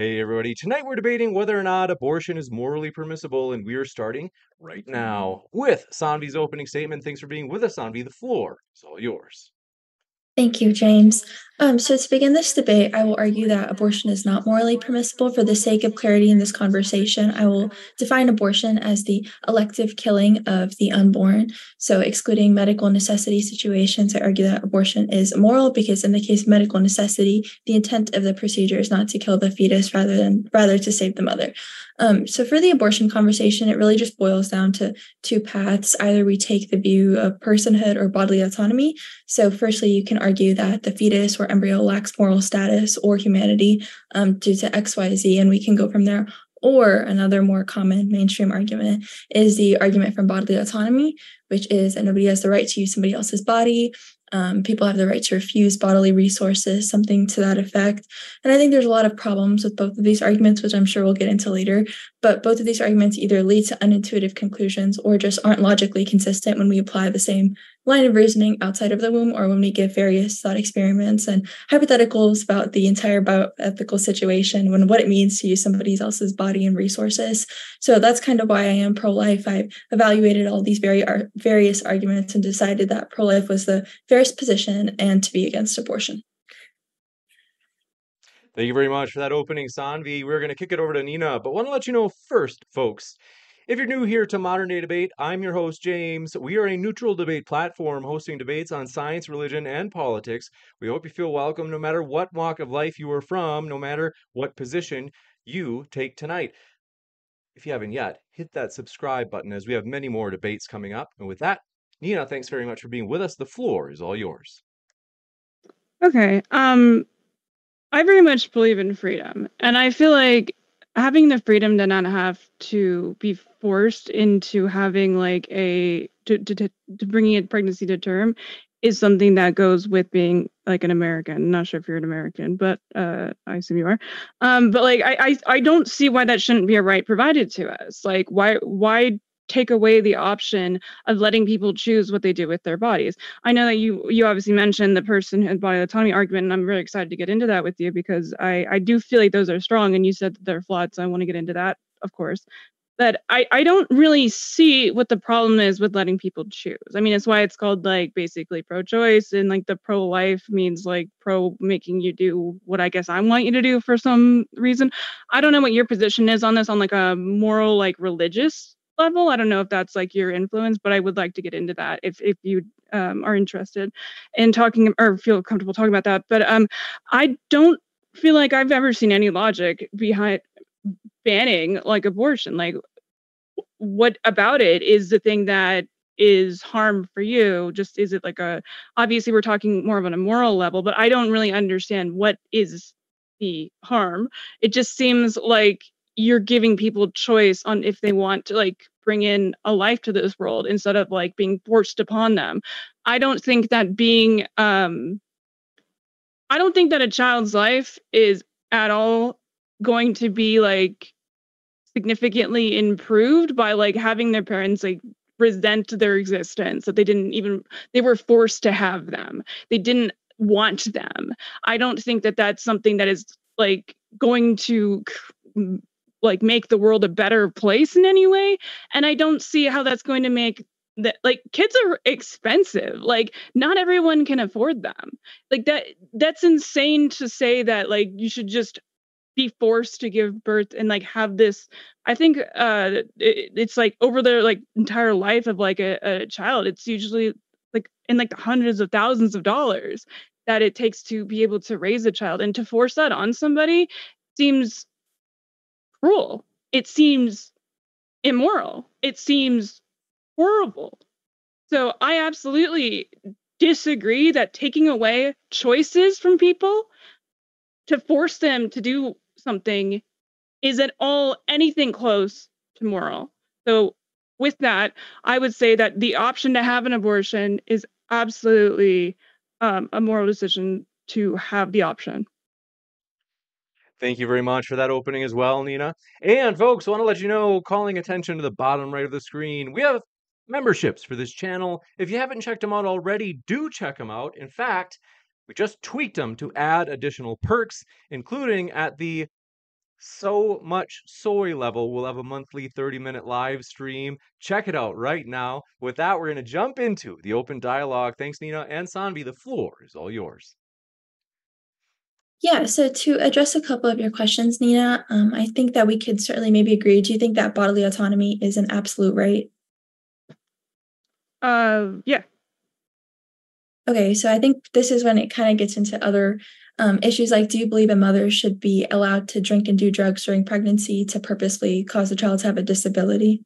Hey, everybody. Tonight we're debating whether or not abortion is morally permissible, and we are starting right now with Saanvi's opening statement. Thanks for being with us, Saanvi. The floor is all yours. Thank you, James. Um, so, to begin this debate, I will argue that abortion is not morally permissible. For the sake of clarity in this conversation, I will define abortion as the elective killing of the unborn. So, excluding medical necessity situations, I argue that abortion is immoral because, in the case of medical necessity, the intent of the procedure is not to kill the fetus rather than rather to save the mother. Um, so, for the abortion conversation, it really just boils down to two paths. Either we take the view of personhood or bodily autonomy. So, firstly, you can argue that the fetus or embryo lacks moral status or humanity um, due to XYZ, and we can go from there. Or another more common mainstream argument is the argument from bodily autonomy, which is that nobody has the right to use somebody else's body. Um, people have the right to refuse bodily resources, something to that effect. And I think there's a lot of problems with both of these arguments, which I'm sure we'll get into later. But both of these arguments either lead to unintuitive conclusions or just aren't logically consistent when we apply the same line of reasoning outside of the womb or when we give various thought experiments and hypotheticals about the entire bioethical situation when what it means to use somebody else's body and resources. So that's kind of why I am pro-life. I've evaluated all these very ar- various arguments and decided that pro-life was the fairest position and to be against abortion. Thank you very much for that opening, Saanvi. We're going to kick it over to Neeina, but want to let you know first, folks. If you're new here to Modern Day Debate, I'm your host, James. We are a neutral debate platform hosting debates on science, religion, and politics. We hope you feel welcome no matter what walk of life you are from, no matter what position you take tonight. If you haven't yet, hit that subscribe button as we have many more debates coming up. And with that, Neeina, thanks very much for being with us. The floor is all yours. Okay. Um I very much believe in freedom. And I feel like having the freedom to not have to be forced into having like a to, to, to, bringing a pregnancy to term is something that goes with being like an American. I'm not sure if you're an American, but uh, I assume you are. Um, but like I, I I don't see why that shouldn't be a right provided to us. Like why why take away the option of letting people choose what they do with their bodies. I know that you you obviously mentioned the person and body autonomy argument, and I'm really excited to get into that with you because I I do feel like those are strong, and you said that they're flawed, so I want to get into that, of course. But I, I don't really see what the problem is with letting people choose. I mean, it's why it's called like basically pro choice, and like the pro life means like pro making you do what I guess I want you to do for some reason. I don't know what your position is on this on like a moral, like religious level. I don't know if that's like your influence, but I would like to get into that if if you um, are interested in talking or feel comfortable talking about that. But um, I don't feel like I've ever seen any logic behind banning like abortion. Like, what about it is the thing that is harm for you just is it like a obviously we're talking more of on a moral level but i don't really understand what is the harm it just seems like you're giving people choice on if they want to like bring in a life to this world instead of like being forced upon them. I don't think that being um I don't think that a child's life is at all going to be like significantly improved by like having their parents like resent their existence that they didn't even they were forced to have them. They didn't want them. I don't think that that's something that is like going to like make the world a better place in any way and i don't see how that's going to make that like kids are expensive like not everyone can afford them. Like that that's insane to say that like you should just be forced to give birth and like have this i think uh it, it's like over their like entire life of like a, a child it's usually like in like hundreds of thousands of dollars that it takes to be able to raise a child and to force that on somebody seems cruel. It seems immoral. It seems horrible. So I absolutely disagree that taking away choices from people to force them to do something is at all anything close to moral. So, with that, I would say that the option to have an abortion is absolutely um, a moral decision to have the option. Thank you very much for that opening as well, Neeina. And folks, want to let you know, calling attention to the bottom right of the screen, we have memberships for this channel. If you haven't checked them out already, do check them out. In fact, we just tweaked them to add additional perks, including at the so much soy level. We'll have a monthly 30 minute live stream. Check it out right now. With that, we're going to jump into the open dialogue. Thanks, Neeina and Saanvi. The floor is all yours. Yeah, so to address a couple of your questions, Neeina, um, I think that we could certainly maybe agree. Do you think that bodily autonomy is an absolute right? Uh, yeah. Okay, so I think this is when it kind of gets into other um, issues like do you believe a mother should be allowed to drink and do drugs during pregnancy to purposely cause a child to have a disability?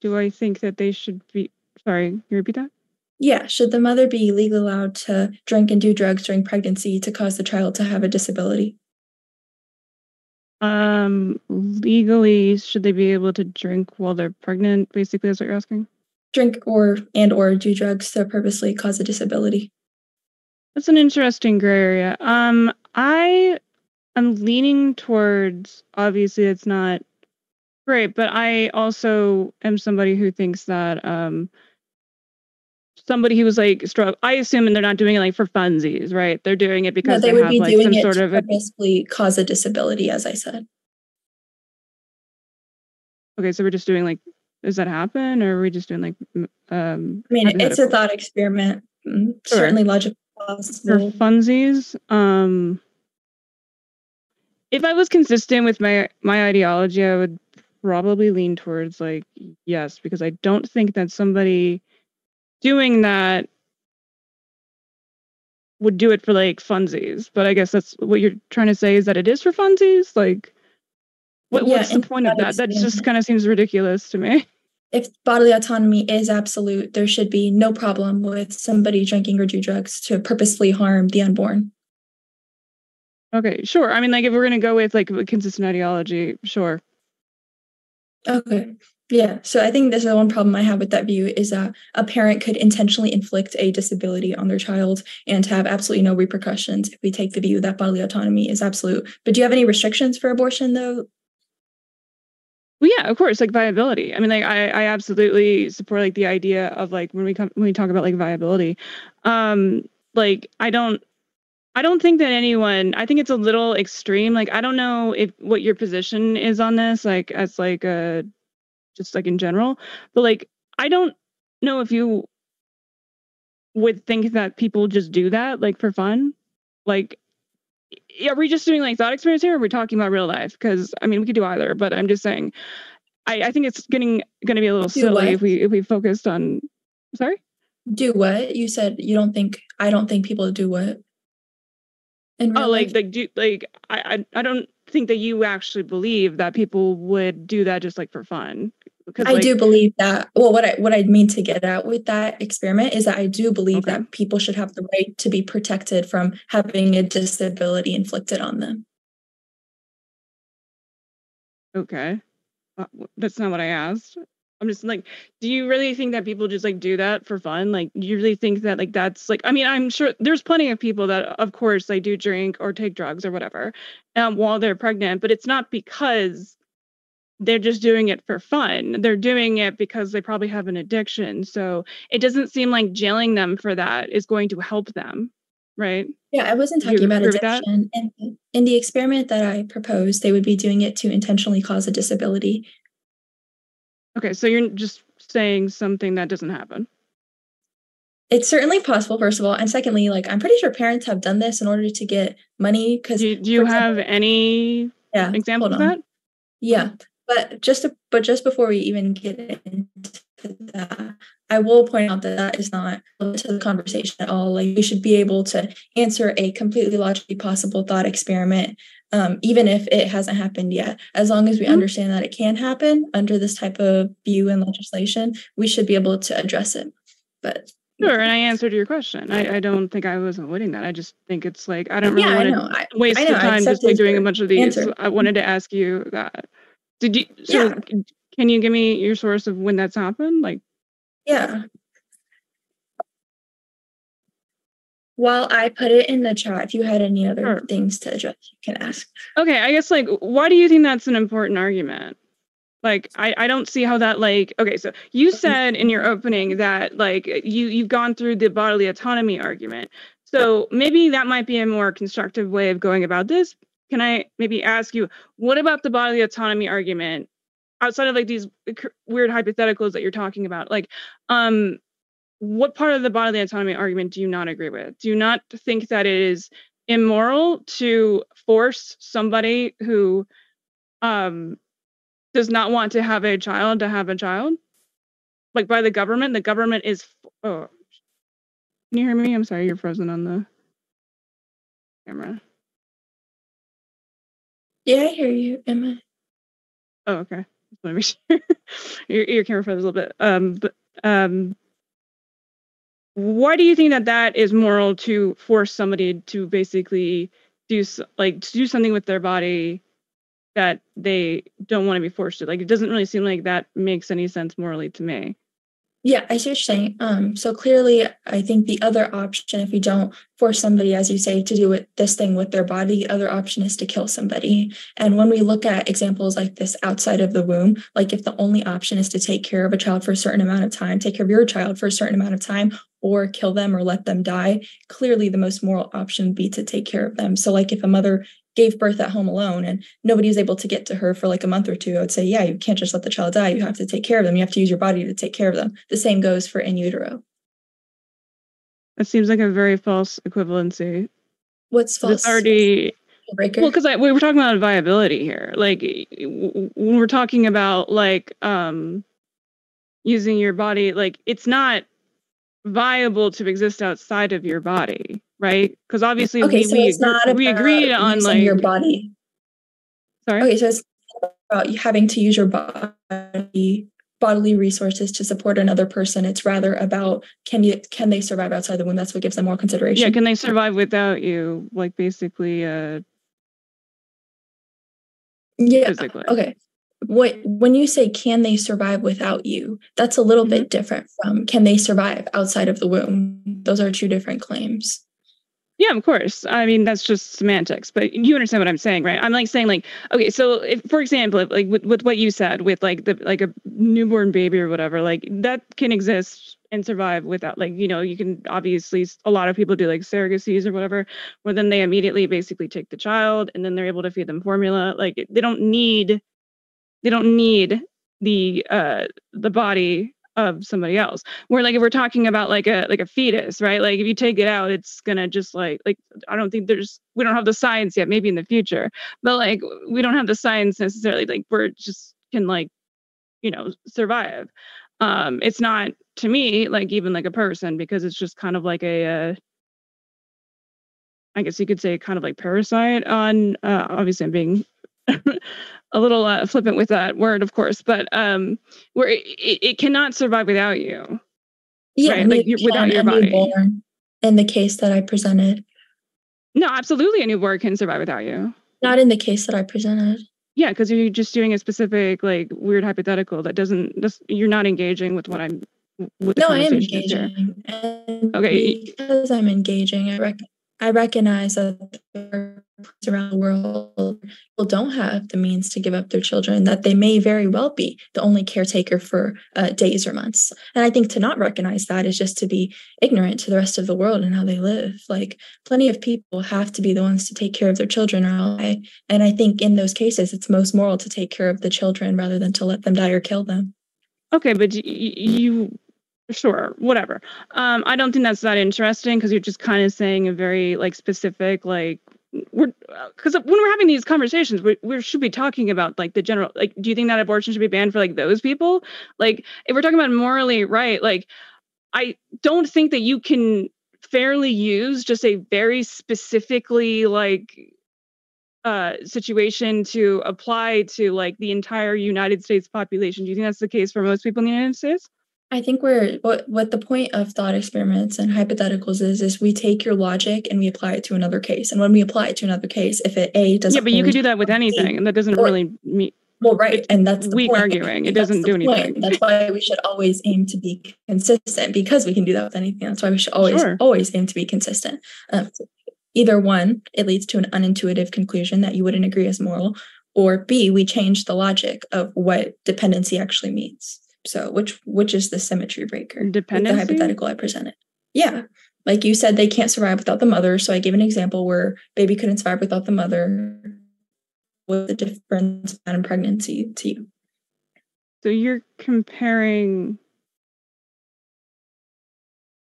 Do I think that they should be? Sorry, you repeat that? Yeah, should the mother be legally allowed to drink and do drugs during pregnancy to cause the child to have a disability? Um, legally, should they be able to drink while they're pregnant? Basically, is what you're asking. Drink or and or do drugs to purposely cause a disability. That's an interesting gray area. Um, I am leaning towards obviously it's not great, but I also am somebody who thinks that um somebody who was like stroke i assume and they're not doing it like for funsies right? They're doing it because no, they, they, would have, be like, doing it sort to of purposely a... cause a disability as i said. Okay so we're just doing like does that happen or are we just doing like um i mean it's a thought experiment mm, sure. certainly logical for funsies um if i was consistent with my my ideology i would probably lean towards like yes because i don't think that somebody doing that would do it for like funsies, but I guess that's what you're trying to say is that it is for funsies. Like, what, yeah, what's the point of that? That just kind of seems ridiculous to me. If bodily autonomy is absolute, there should be no problem with somebody drinking or do drugs to purposely harm the unborn. Okay, sure. I mean, like, if we're going to go with like a consistent ideology, sure. Okay. Yeah. So I think this is one problem I have with that view is that a parent could intentionally inflict a disability on their child and have absolutely no repercussions if we take the view that bodily autonomy is absolute. But do you have any restrictions for abortion though? Well, yeah, of course, like viability. I mean, like I, I absolutely support like the idea of like when we come when we talk about like viability. Um, like I don't I don't think that anyone I think it's a little extreme. Like I don't know if what your position is on this, like as like a just like in general. But like, I don't know if you would think that people just do that like for fun. Like, are we just doing like thought experience here? Or are we talking about real life? Because I mean, we could do either. But I'm just saying, I, I think it's getting going to be a little do silly what? if we if we focused on. Sorry. Do what you said? You don't think I don't think people do what? oh, like life? like do like I, I I don't think that you actually believe that people would do that just like for fun. Because I like, do believe that. Well, what I what I mean to get at with that experiment is that I do believe okay. that people should have the right to be protected from having a disability inflicted on them. Okay, uh, that's not what I asked. I'm just like, do you really think that people just like do that for fun? Like, you really think that like that's like, I mean, I'm sure there's plenty of people that, of course, they do drink or take drugs or whatever um, while they're pregnant, but it's not because they're just doing it for fun. They're doing it because they probably have an addiction. So it doesn't seem like jailing them for that is going to help them, right? Yeah, I wasn't talking about addiction. In, in the experiment that I proposed, they would be doing it to intentionally cause a disability Okay, so you're just saying something that doesn't happen. It's certainly possible, first of all, and secondly, like I'm pretty sure parents have done this in order to get money. Because do, do, you have example, any yeah, examples of that? Yeah, but just to, but just before we even get into that, I will point out that that is not to the conversation at all. Like we should be able to answer a completely logically possible thought experiment um, even if it hasn't happened yet. As long as we mm-hmm. understand that it can happen under this type of view and legislation, we should be able to address it. But Sure, and I answered your question. I, I don't think I was avoiding that. I just think it's like I don't really Yeah, want to waste I know, the time just like doing a bunch of these. answer. I wanted to ask you that. Did you? So Yeah. can you give me your source of when that's happened? Like, yeah. While I put it in the chat, if you had any other Sure. things to address, you can ask. okay, I guess like why do you think that's an important argument? Like, I I don't see how that like okay. So you mm-hmm. said in your opening that like you you've gone through the bodily autonomy argument. So maybe that might be a more constructive way of going about this. Can I maybe ask you what about the bodily autonomy argument outside of like these weird hypotheticals that you're talking about? Like, um, what part of the bodily autonomy argument do you not agree with? Do you not think that it is immoral to force somebody who um does not want to have a child to have a child? Like by the government, the government is oh can you hear me? I'm sorry, you're frozen on the camera. Yeah, I hear you, Emma. Oh, okay. Just want to make sure your your camera froze a little bit. Um, but um, why do you think that that is moral to force somebody to basically do like to do something with their body that they don't want to be forced to? Like, it doesn't really seem like that makes any sense morally to me. Yeah, I see what you're saying. Um, so clearly, I think the other option, if we don't force somebody, as you say, to do it, this thing with their body, the other option is to kill somebody. And when we look at examples like this outside of the womb, like if the only option is to take care of a child for a certain amount of time, take care of your child for a certain amount of time, or kill them or let them die, clearly the most moral option would be to take care of them. So, like if a mother gave birth at home alone and nobody was able to get to her for like a month or two, I would say, yeah, you can't just let the child die. You have to take care of them. You have to use your body to take care of them. The same goes for in utero. That seems like a very false equivalency. What's false? It's already breaker. Well, because we were talking about viability here. Like when we're talking about like um using your body, like it's not viable to exist outside of your body, right? Because obviously okay, we so we, it's not we about agreed on like your body. sorry. Okay, so it's about having to use your body bodily resources to support another person. It's rather about can you can they survive outside the womb? That's what gives them more consideration. Yeah, can they survive without you? Like basically, uh, Yeah. physically. Okay. What when you say can they survive without you, that's a little Mm-hmm. bit different from can they survive outside of the womb? Those are two different claims. Yeah, of course. I mean, that's just semantics, but you understand what I'm saying, right? I'm like saying like, okay, so if, for example, if, like with, with what you said with like the like a newborn baby or whatever, like that can exist and survive without like, you know, you can obviously a lot of people do like surrogacies or whatever, where then they immediately basically take the child and then they're able to feed them formula. Like they don't need they don't need the uh the body of somebody else. Where like if we're talking about like a like a fetus right? Like if you take it out it's gonna just like like i don't think there's we don't have the science yet maybe in the future. But like we don't have the science necessarily like we're just can like you know survive. Um it's not to me like even like a person because it's just kind of like a uh i guess you could say kind of like parasite on uh obviously i'm being a little uh, flippant with that word of course but um where it, it, cannot survive without you Yeah, Right, like without your body. newborn in the case that I presented. no absolutely a newborn can survive without you Not in the case that I presented. yeah because you're just doing a specific like weird hypothetical that doesn't that's, you're not engaging with what i'm with the No, I am conversation is here. engaging. Okay. because I'm engaging, I rec- I recognize that around the world people don't have the means to give up their children, that they may very well be the only caretaker for uh, days or months. And I think to not recognize that is just to be ignorant to the rest of the world and how they live. Like plenty of people have to be the ones to take care of their children or. And I think in those cases, it's most moral to take care of the children rather than to let them die or kill them. okay but y- y- you sure whatever. Um i don't think that's that interesting because you're just kind of saying a very like specific like we're because when we're having these conversations we, we should be talking about like the general like do you think that abortion should be banned for like those people? Like if we're talking about morally right like i don't think that you can fairly use just a very specifically like uh situation to apply to like the entire united states population. Do you think that's the case for most people in the united states I think we're what what the point of thought experiments and hypotheticals is is we take your logic and we apply it to another case. And when we apply it to another case, if it A doesn't Yeah, but you could do that with anything, and that doesn't or- really mean well, right, and that's the weak point. arguing. It That's doesn't do point. anything. That's why we should always aim to be consistent because we can do that with anything. That's why we should always Sure. always aim to be consistent. Um, either one, it leads to an unintuitive conclusion that you wouldn't agree as moral, or B, we change the logic of what dependency actually means. So which which is the symmetry breaker? with the hypothetical I presented. Yeah. Like you said, they can't survive without the mother. So I gave an example where baby couldn't survive without the mother. What's the difference in pregnancy to you? So you're comparing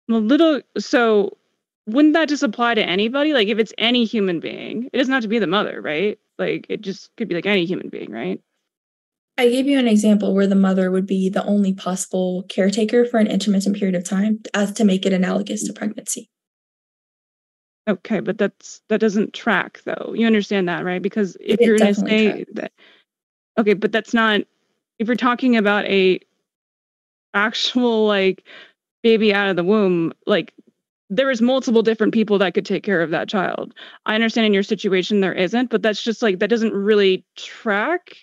a little. So wouldn't that just apply to anybody? Like if it's any human being, it doesn't have to be the mother, right? Like it just could be like any human being, right? I gave you an example where the mother would be the only possible caretaker for an intermittent period of time as to make it analogous to pregnancy. Okay, but that's that doesn't track though. You understand that, right? Because if It you're going to say that, okay, but that's not. If you're talking about a actual like baby out of the womb, like there is multiple different people that could take care of that child. I understand in your situation there isn't, but that's just like that doesn't really track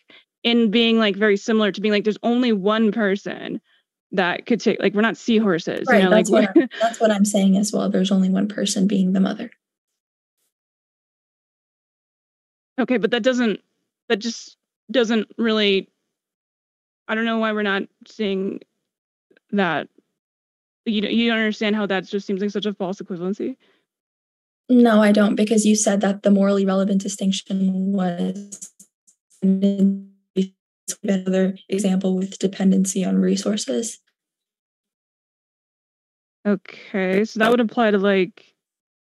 in being like very similar to being like there's only one person that could take like we're not seahorses, Right. you know, like that's, what I'm, that's what I'm saying as well. There's only one person being the mother. Okay, but that doesn't that just doesn't really I don't know why we're not seeing that. You don't- you don't understand how that just seems like such a false equivalency. No, I don't, because you said that the morally relevant distinction was another example with dependency on resources. Okay, so that would apply to like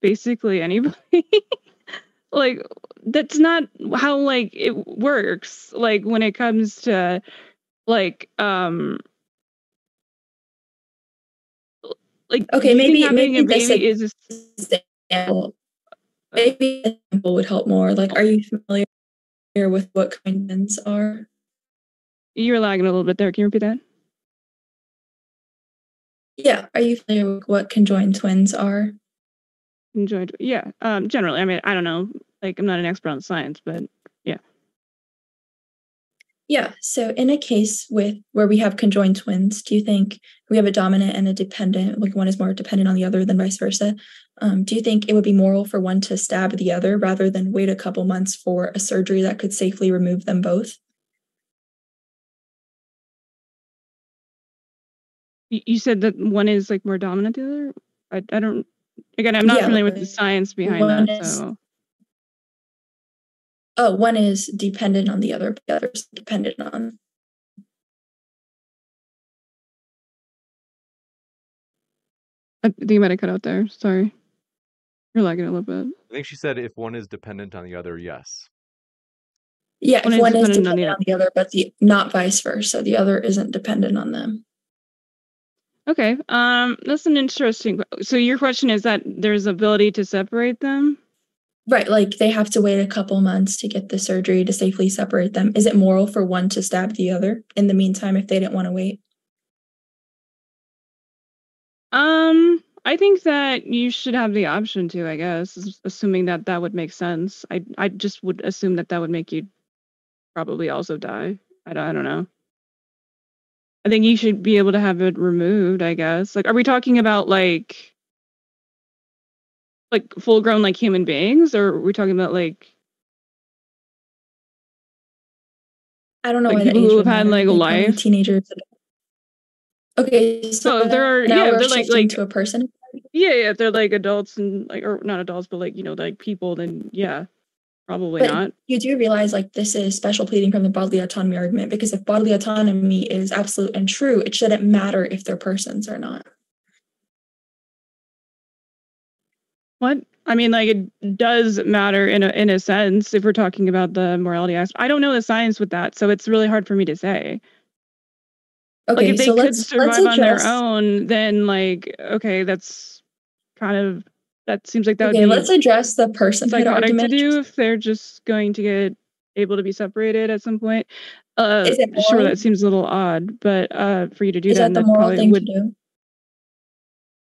basically anybody. like that's not how like it works. Like when it comes to like um like Okay, maybe- having maybe a this is example. Maybe example would help more. Like, are you familiar with what kindness are? You're lagging a little bit there. Can you repeat that? Yeah. Are you familiar with what conjoined twins are? Conjoined, Yeah. Um. Generally, I mean, I don't know. Like, I'm not an expert on science, but yeah. Yeah. So in a case with where we have conjoined twins, do you think we have a dominant and a dependent, like one is more dependent on the other than vice versa? Um, do you think it would be moral for one to stab the other rather than wait a couple months for a surgery that could safely remove them both? You, you said that one is like more dominant than the other. I I don't. Again, I'm not Yeah, familiar with the science behind one that. is- So Oh, one is dependent on the other, the other is dependent on. I think you might have cut out there. Sorry. You're lagging a little bit. I think she said if one is dependent on the other, yes. Yeah, One if is one is dependent on the dependent on the other, but the not vice versa. The other isn't dependent on them. Okay. Um, that's an interesting. So your question is that there's ability to separate them. Right, like they have to wait a couple months to get the surgery to safely separate them. Is it moral for one to stab the other in the meantime if they didn't want to wait? Um, I think that you should have the option to. I guess, assuming that that would make sense. I I just would assume that that would make you probably also die. I don't. I don't know. I think you should be able to have it removed. I guess. Like, are we talking about like like full grown like human beings, or are we talking about like I don't know Like why people who have had, like, a life? Teenagers. Okay, so Oh, there are- yeah, they're like- like- to a person. yeah, yeah, if they're like adults and like or not adults, but like you know like people, then yeah, probably But not. you do realize like this is special pleading from the bodily autonomy argument because if bodily autonomy is absolute and true, it shouldn't matter if they're persons or not. What? I mean, like it does matter in a in a sense if we're talking about the morality aspect. I don't know the science with that, so it's really hard for me to say. Okay, like if they so could let's survive on their own, then like okay, that's kind of that seems like that Okay, would be let's address the personhood psychotic to do if they're just going to get able to be separated at some point. Uh, Is it sure, that seems a little odd, but uh, for you to do Is that, that the that moral probably thing would. to do?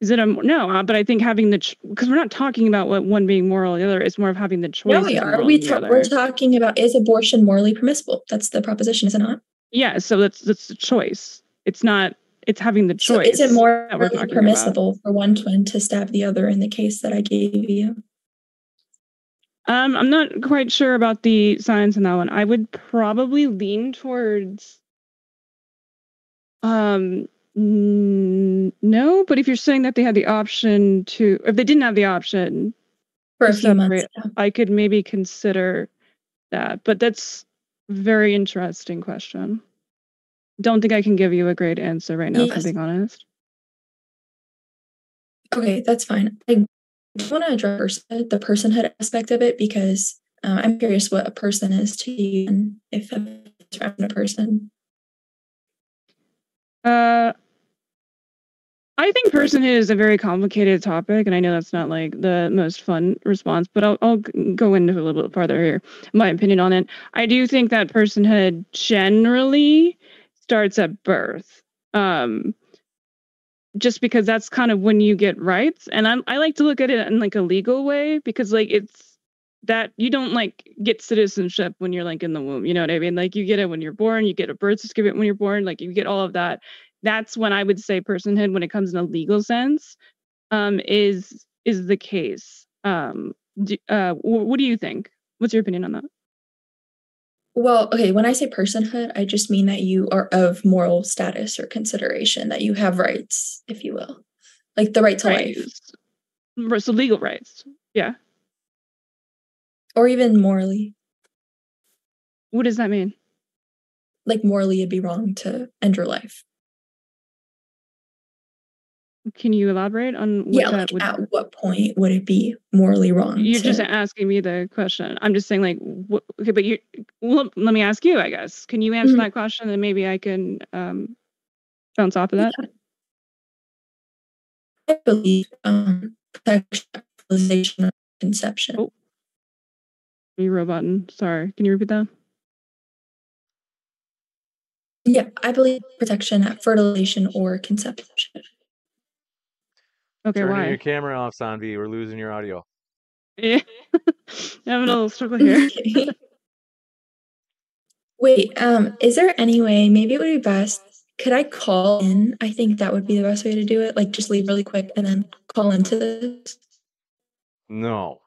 Is it a no? Uh, but I think having the because we're not talking about what one being moral or the other. It's more of having the choice. No, we are. We ta- we're talking about is abortion morally permissible? That's the proposition, is it not? yeah, so that's that's the choice. It's not. It's having the So choice. is it that we're morally talking about. permissible for one twin to stab the other in the case that I gave you? Um, I'm not quite sure about the science in that one. I would probably lean towards. Um, n- no, but if you're saying that they had the option to, if they didn't have the option, For a few months. yeah. I could maybe consider that. But that's very interesting question. Don't think I can give you a great answer right now, if I'm being honest. Okay, that's fine. I want to address the personhood aspect of it because uh, I'm curious what a person is to you and if it's around a person. Uh, I think personhood is a very complicated topic, and I know that's not like the most fun response, but I'll, I'll go into a little bit farther here. My opinion on it. I do think that personhood generally starts at birth. Um, just because that's kind of when you get rights, and I I like to look at it in like a legal way because like it's that you don't like get citizenship when you're like in the womb. You know what I mean? Like you get it when you're born, you get a birth certificate when you're born, like you get all of that. That's when I would say personhood, when it comes in a legal sense, um, is is the case. Um, do, uh, wh- what do you think? What's your opinion on that? Well, okay, when I say personhood, I just mean that you are of moral status or consideration, that you have rights, if you will, like the right to life, Right. So legal rights. Yeah. or even morally. What does that mean? Like morally, it'd be wrong to end your life. Can you elaborate on what yeah, like would? at what point would it be morally wrong? You're to, just asking me the question. I'm just saying, like, okay, but you. Well, let me ask you. I guess. Can you answer Mhm. that question, and maybe I can um, bounce off of that. I believe um, sexualization conception. Oh. You robotin. Sorry. Can you repeat that? Yeah, I believe protection at fertilization or conception. Okay. Turning why? your camera off, Saanvi. We're losing your audio. Yeah. I'm having a little struggle here. Wait, um, is there any way, maybe it would be best, could I call in? I think that would be the best way to do it. Like just leave really quick and then call into this. No.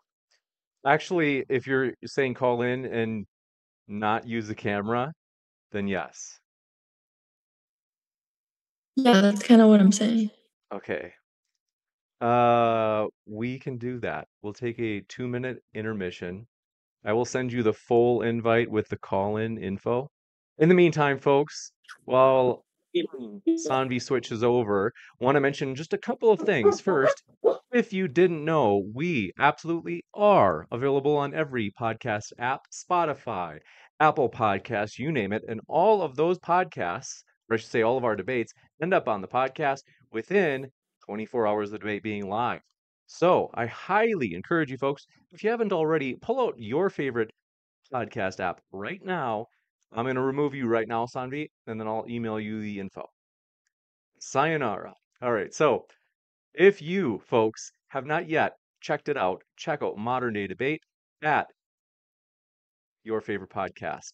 Actually, if you're saying call in and not use the camera, then yes. Yeah, that's kind of what I'm saying. Okay. Uh, we can do that. We'll take a two minute intermission. I will send you the full invite with the call in info. In the meantime, folks, while Saanvi switches over, want to mention just a couple of things. First, if you didn't know, we absolutely are available on every podcast app, Spotify, Apple Podcasts, you name it, and all of those podcasts, or I should say all of our debates, end up on the podcast within 24 hours of the debate being live. So I highly encourage you folks, if you haven't already, pull out your favorite podcast app right now. I'm going to remove you right now, Saanvi, and then I'll email you the info. Sayonara. All right. So if you folks have not yet checked it out, check out Modern Day Debate at your favorite podcast.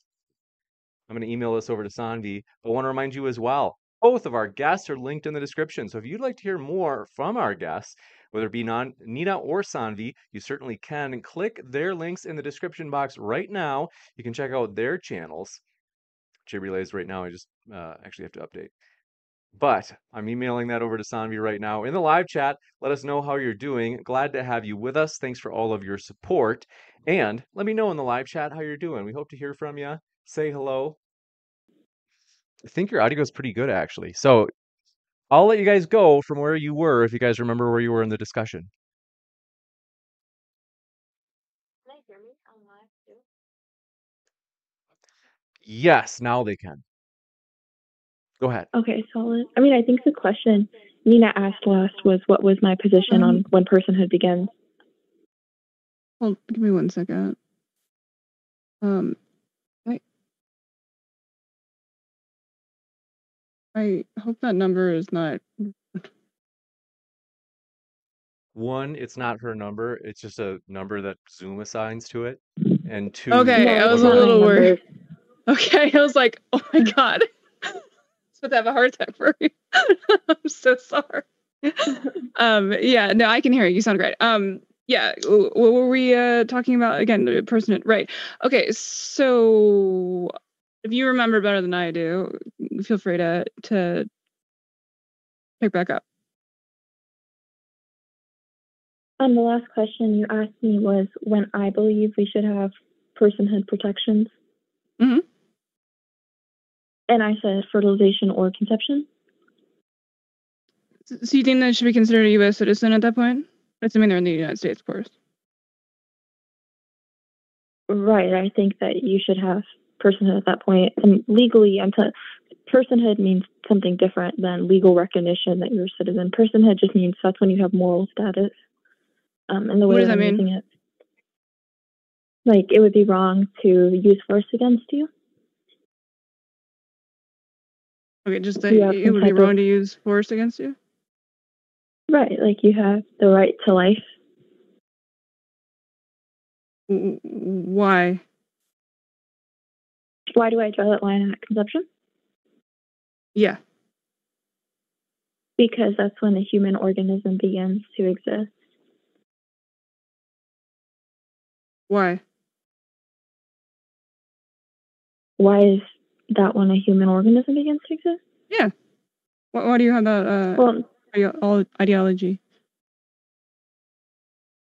I'm going to email this over to Saanvi, but I want to remind you as well both of our guests are linked in the description. So if you'd like to hear more from our guests, whether it be non, Neeina or Saanvi, you certainly can. Click their links in the description box right now. You can check out their channels. J Relays right now, I just uh, actually have to update. But I'm emailing that over to Saanvi right now in the live chat. Let us know how you're doing. Glad to have you with us. Thanks for all of your support. And let me know in the live chat how you're doing. We hope to hear from you. Say hello. I think your audio is pretty good, actually. So I'll let you guys go from where you were if you guys remember where you were in the discussion. Can they hear me on live too? Yes, now they can. Go ahead. Okay, solid. I mean, I think the question Neeina asked last was what was my position on when personhood begins. Hold, give me one second. Um, I hope that number is not. One, it's not her number. It's just a number that Zoom assigns to it. And two, Okay, I was a little my worried. Okay, I was like, oh my god, I'm supposed to have a heart attack for you. I'm so sorry. um, yeah, no, I can hear you. You sound great. Um, yeah, what were we uh talking about again? The person, right? Okay, so if you remember better than I do, feel free to to pick back up. Um, the last question you asked me was when I believe we should have personhood protections. Mhm. And I said fertilization or conception. So so you think they should be considered a U.S. citizen at that point? Assuming they're in the United States, of course. Right. I think that you should have personhood at that point. And legally, I'm t- personhood means something different than legal recognition that you're a citizen. Personhood just means that's when you have moral status. Um, and the What way does that mean? using it, like it would be wrong to use force against you. Okay, just that it would be type of- wrong to use force against you. Right. Like you have the right to life. Why? Why do I draw that line at conception? Yeah. Because that's when the human organism begins to exist. Why? Why is that when a human organism begins to exist? Yeah. Why, why do you have that uh, Well, ideo- ideology?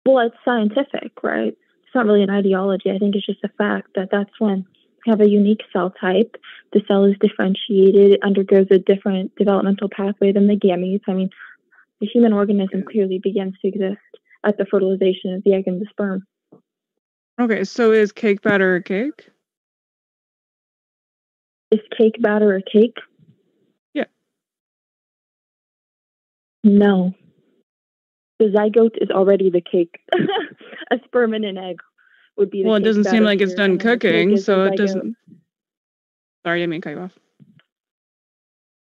well, it's scientific, right? It's not really an ideology. I think it's just a fact that that's when have a unique cell type. The cell is differentiated, it undergoes a different developmental pathway than the gametes. I mean, the human organism clearly begins to exist at the fertilization of the egg and the sperm. Okay, so is cake batter a cake? Is cake batter a cake? Yeah. No. The zygote is already the cake. a sperm and an egg would be Well, it doesn't seem like it's done and then the cake cooking, so it doesn't. Sorry, I mean cut you off.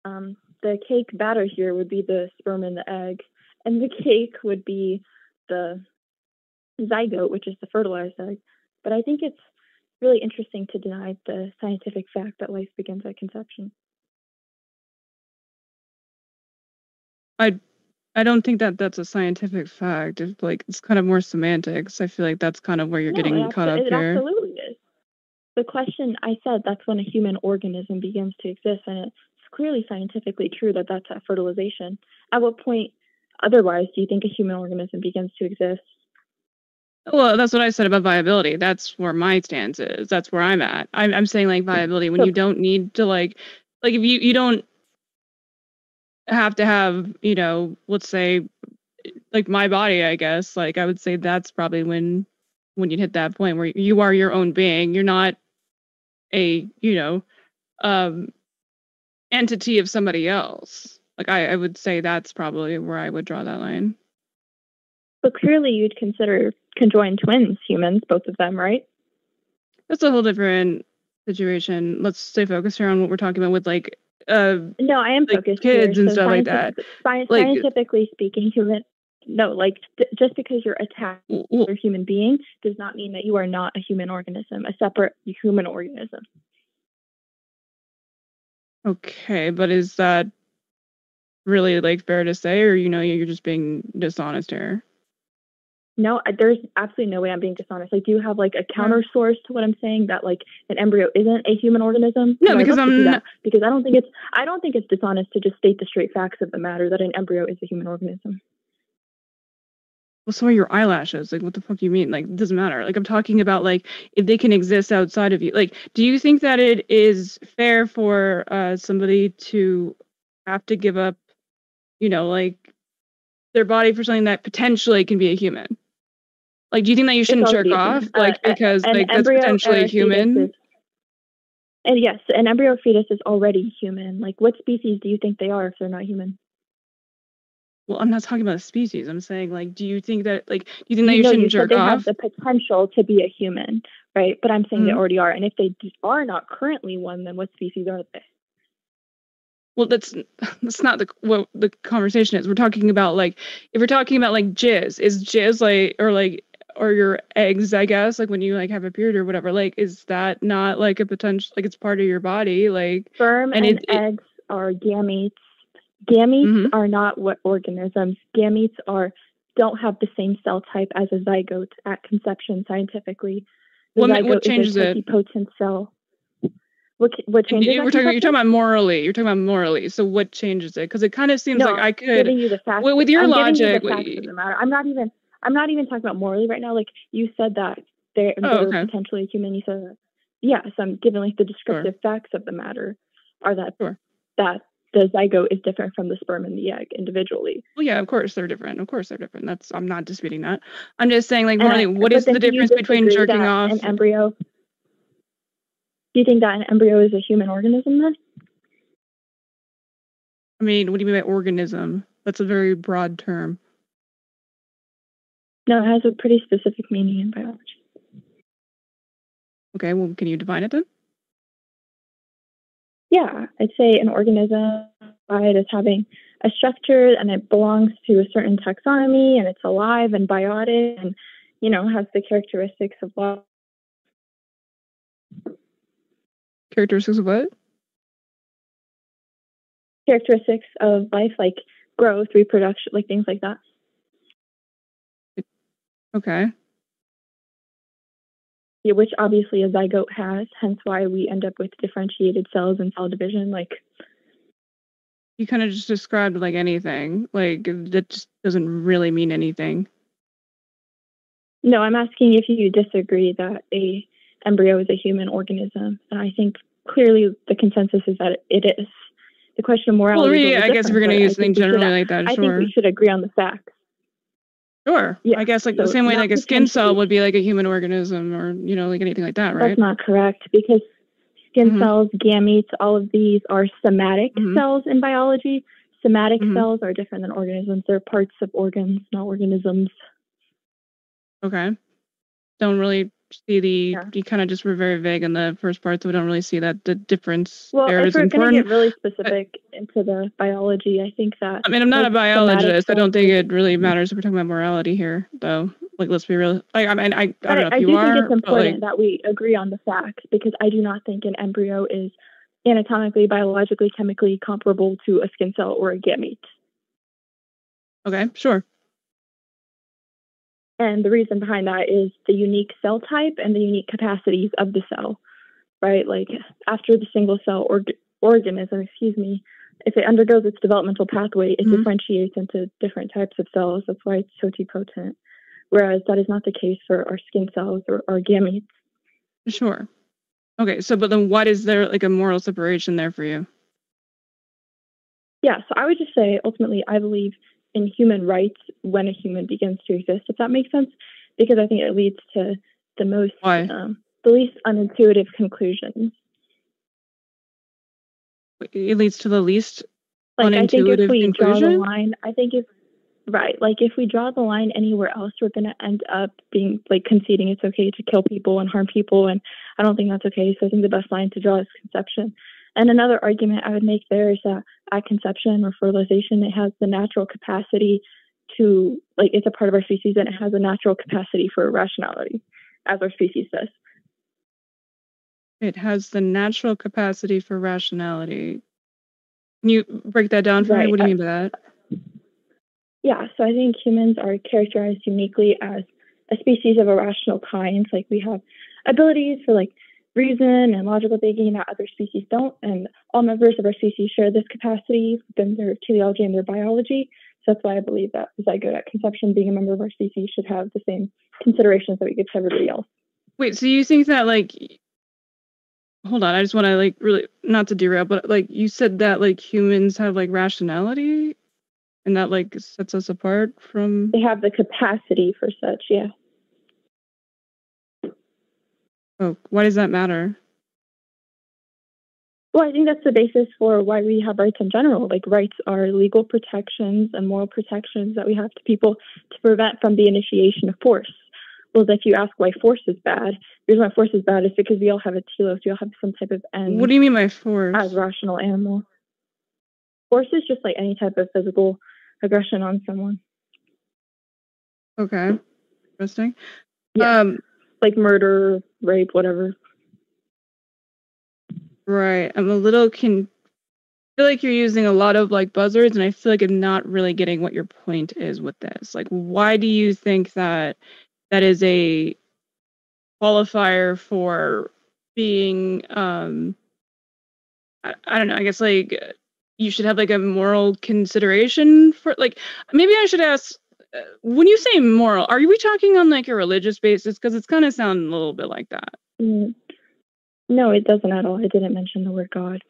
Um, the cake batter here would be the sperm and the egg, and the cake would be the zygote, which is the fertilized egg. But I think it's really interesting to deny the scientific fact that life begins at conception. I don't think that that's a scientific fact. It's like it's kind of more semantics. I feel like that's kind of where you're No, getting it caught up it here. absolutely is. The question I said that's when a human organism begins to exist, and it's clearly scientifically true that that's at fertilization. At what point, otherwise, do you think a human organism begins to exist? Well, that's what I said about viability. That's where my stance is. That's where I'm at. I'm, I'm saying like viability when you don't need to like, like if you you don't have to have you know let's say like my body I guess like I would say that's probably when when you hit that point where you are your own being. You're not a you know um entity of somebody else. Like I, I would say that's probably where I would draw that line. But clearly, you'd consider conjoined twins humans, both of them, right? That's a whole different situation. Let's stay focused here on what we're talking about with like uh No, I am Like focused kids here. and stuff like that. Sci- Like- scientifically speaking, human. No, like d- just because you're attached to w- a human being does not mean that you are not a human organism, a separate human organism. okay, but is that really like fair to say or you know you're just being dishonest here? No, there's absolutely no way I'm being dishonest. Like, do you have like a counter source to what I'm saying that like an embryo isn't a human organism? No, I'd because I'm not- because I don't think it's I don't think it's dishonest to just state the straight facts of the matter that an embryo is a human organism. Well, so are your eyelashes. Like what the fuck do you mean? Like it doesn't matter. Like I'm talking about like if they can exist outside of you. Like do you think that it is fair for uh somebody to have to give up, you know, like their body for something that potentially can be a human? Like, do you think that you shouldn't jerk off? Uh, Like, because an like that's potentially or a fetus human. is- and yes, an embryo fetus is already human. Like, what species do you think they are if they're not human? Well, I'm not talking about a species. I'm saying like, do you think that like, do you think that You you know, shouldn't you jerk they off? have the potential to be a human, right? But I'm saying they Mhm. already are. And if they are not currently one, then what species are they? well that's that's not the what the conversation is we're talking about like if we're talking about like jizz is jizz like or like or your eggs i guess like when you like have a period or whatever like is that not like a potential like it's part of your body like sperm and, and it, eggs it, are gametes gametes mm-hmm. are not what organisms gametes are don't have the same cell type as a zygote at conception scientifically the what, zygote what changes is a it potent cell what what changes? You're talking, you're talking about morally. You're talking about morally. So what changes it? Because it kind of seems no, like I could. Giving you the facts. With, with your I'm logic, you the facts the matter. I'm not even. I'm not even talking about morally right now. Like you said that they're, oh, okay. potentially human. You said that. Yeah. So I'm giving like the descriptive sure. facts of the matter are that sure. that the zygote is different from the sperm and the egg individually. Well, yeah, of course they're different. Of course they're different. That's I'm not disputing that. I'm just saying, like, morally, what is the difference between jerking off? An embryo do you think that an embryo is a human organism then? I mean, what do you mean by organism? That's a very broad term. No, it has a pretty specific meaning in biology. Okay, well, can you define it then? Yeah, I'd say an organism it as having a structure and it belongs to a certain taxonomy and it's alive and biotic and, you know, has the characteristics of life Characteristics of what? Characteristics of life, like growth, reproduction, like things like that. Okay. Yeah, which obviously a zygote has, hence why we end up with differentiated cells and cell division. Like you kind of just described like anything. Like that just doesn't really mean anything. No, I'm asking if you disagree that a embryo is a human organism. And I think clearly the consensus is that it is. The question of morality. Well, I guess we're going to use something generally like that. Sure. I think we should agree on the facts. Sure. Yeah. I guess like so the same way like a skin cell would be like a human organism or, you know, like anything like that, right? That's not correct because skin mm-hmm. cells, gametes, all of these are somatic mm-hmm. cells in biology. Somatic mm-hmm. cells are different than organisms. They're parts of organs, not organisms. Okay. Don't really see the yeah. you kind of just were very vague in the first part, so we don't really see that the difference well, there if we're. Going to get really specific into the biology, I think that. I mean, I'm not a biologist. I don't think it really matters if we're talking about morality here, though. Like, let's be real. Like, I mean, I, I don't know if I you do are. think it's important like, that we agree on the facts because I do not think an embryo is anatomically, biologically, chemically comparable to a skin cell or a gamete. Okay, sure. And the reason behind that is the unique cell type and the unique capacities of the cell, right? Like after the single cell org- organism, excuse me, if it undergoes its developmental pathway, it mm-hmm. differentiates into different types of cells. That's why it's totipotent. Whereas that is not the case for our skin cells or our gametes. Sure. Okay, so but then what is there like a moral separation there for you? Yeah, so I would just say ultimately I believe in human rights when a human begins to exist, if that makes sense, because I think it leads to the most, um, the least unintuitive conclusions. It leads to the least like unintuitive I think if we conclusion? draw the line, I think if right, like if we draw the line anywhere else, we're gonna end up being like conceding it's okay to kill people and harm people, and I don't think that's okay. So I think the best line to draw is conception. And another argument I would make there is that at conception or fertilization, it has the natural capacity to, like, it's a part of our species and it has a natural capacity for rationality, as our species does. It has the natural capacity for rationality. Can you break that down for right. me? What do you mean by that? Yeah, so I think humans are characterized uniquely as a species of a rational kind. Like we have abilities for like reason and logical thinking that other species don't. And all members of our species share this capacity within their teleology and their biology. So that's why I believe that zygote at conception, being a member of our species, should have the same considerations that we give to everybody else. Wait, so you think that like hold on, I just want to like really not to derail, but like you said that like humans have like rationality and that like sets us apart from they have the capacity for such, yeah. Oh, why does that matter? Well, I think that's the basis for why we have rights in general. Like rights are legal protections and moral protections that we have to people to prevent from the initiation of force. Well, if you ask why force is bad, the reason why force is bad is because we all have a telos, we all have some type of end. What do you mean by force? As rational animal. Force is just like any type of physical aggression on someone. Okay. Interesting. Yeah. Um, Like murder, rape, whatever. right. I'm a little can feel like you're using a lot of like buzzwords and I feel like I'm not really getting what your point is with this. Like why do you think that that is a qualifier for being um I, I don't know, I guess like you should have like a moral consideration for like maybe I should ask when you say moral, are we talking on like a religious basis? Because it's kind of sounding a little bit like that. Mm. No, it doesn't at all. I didn't mention the word God.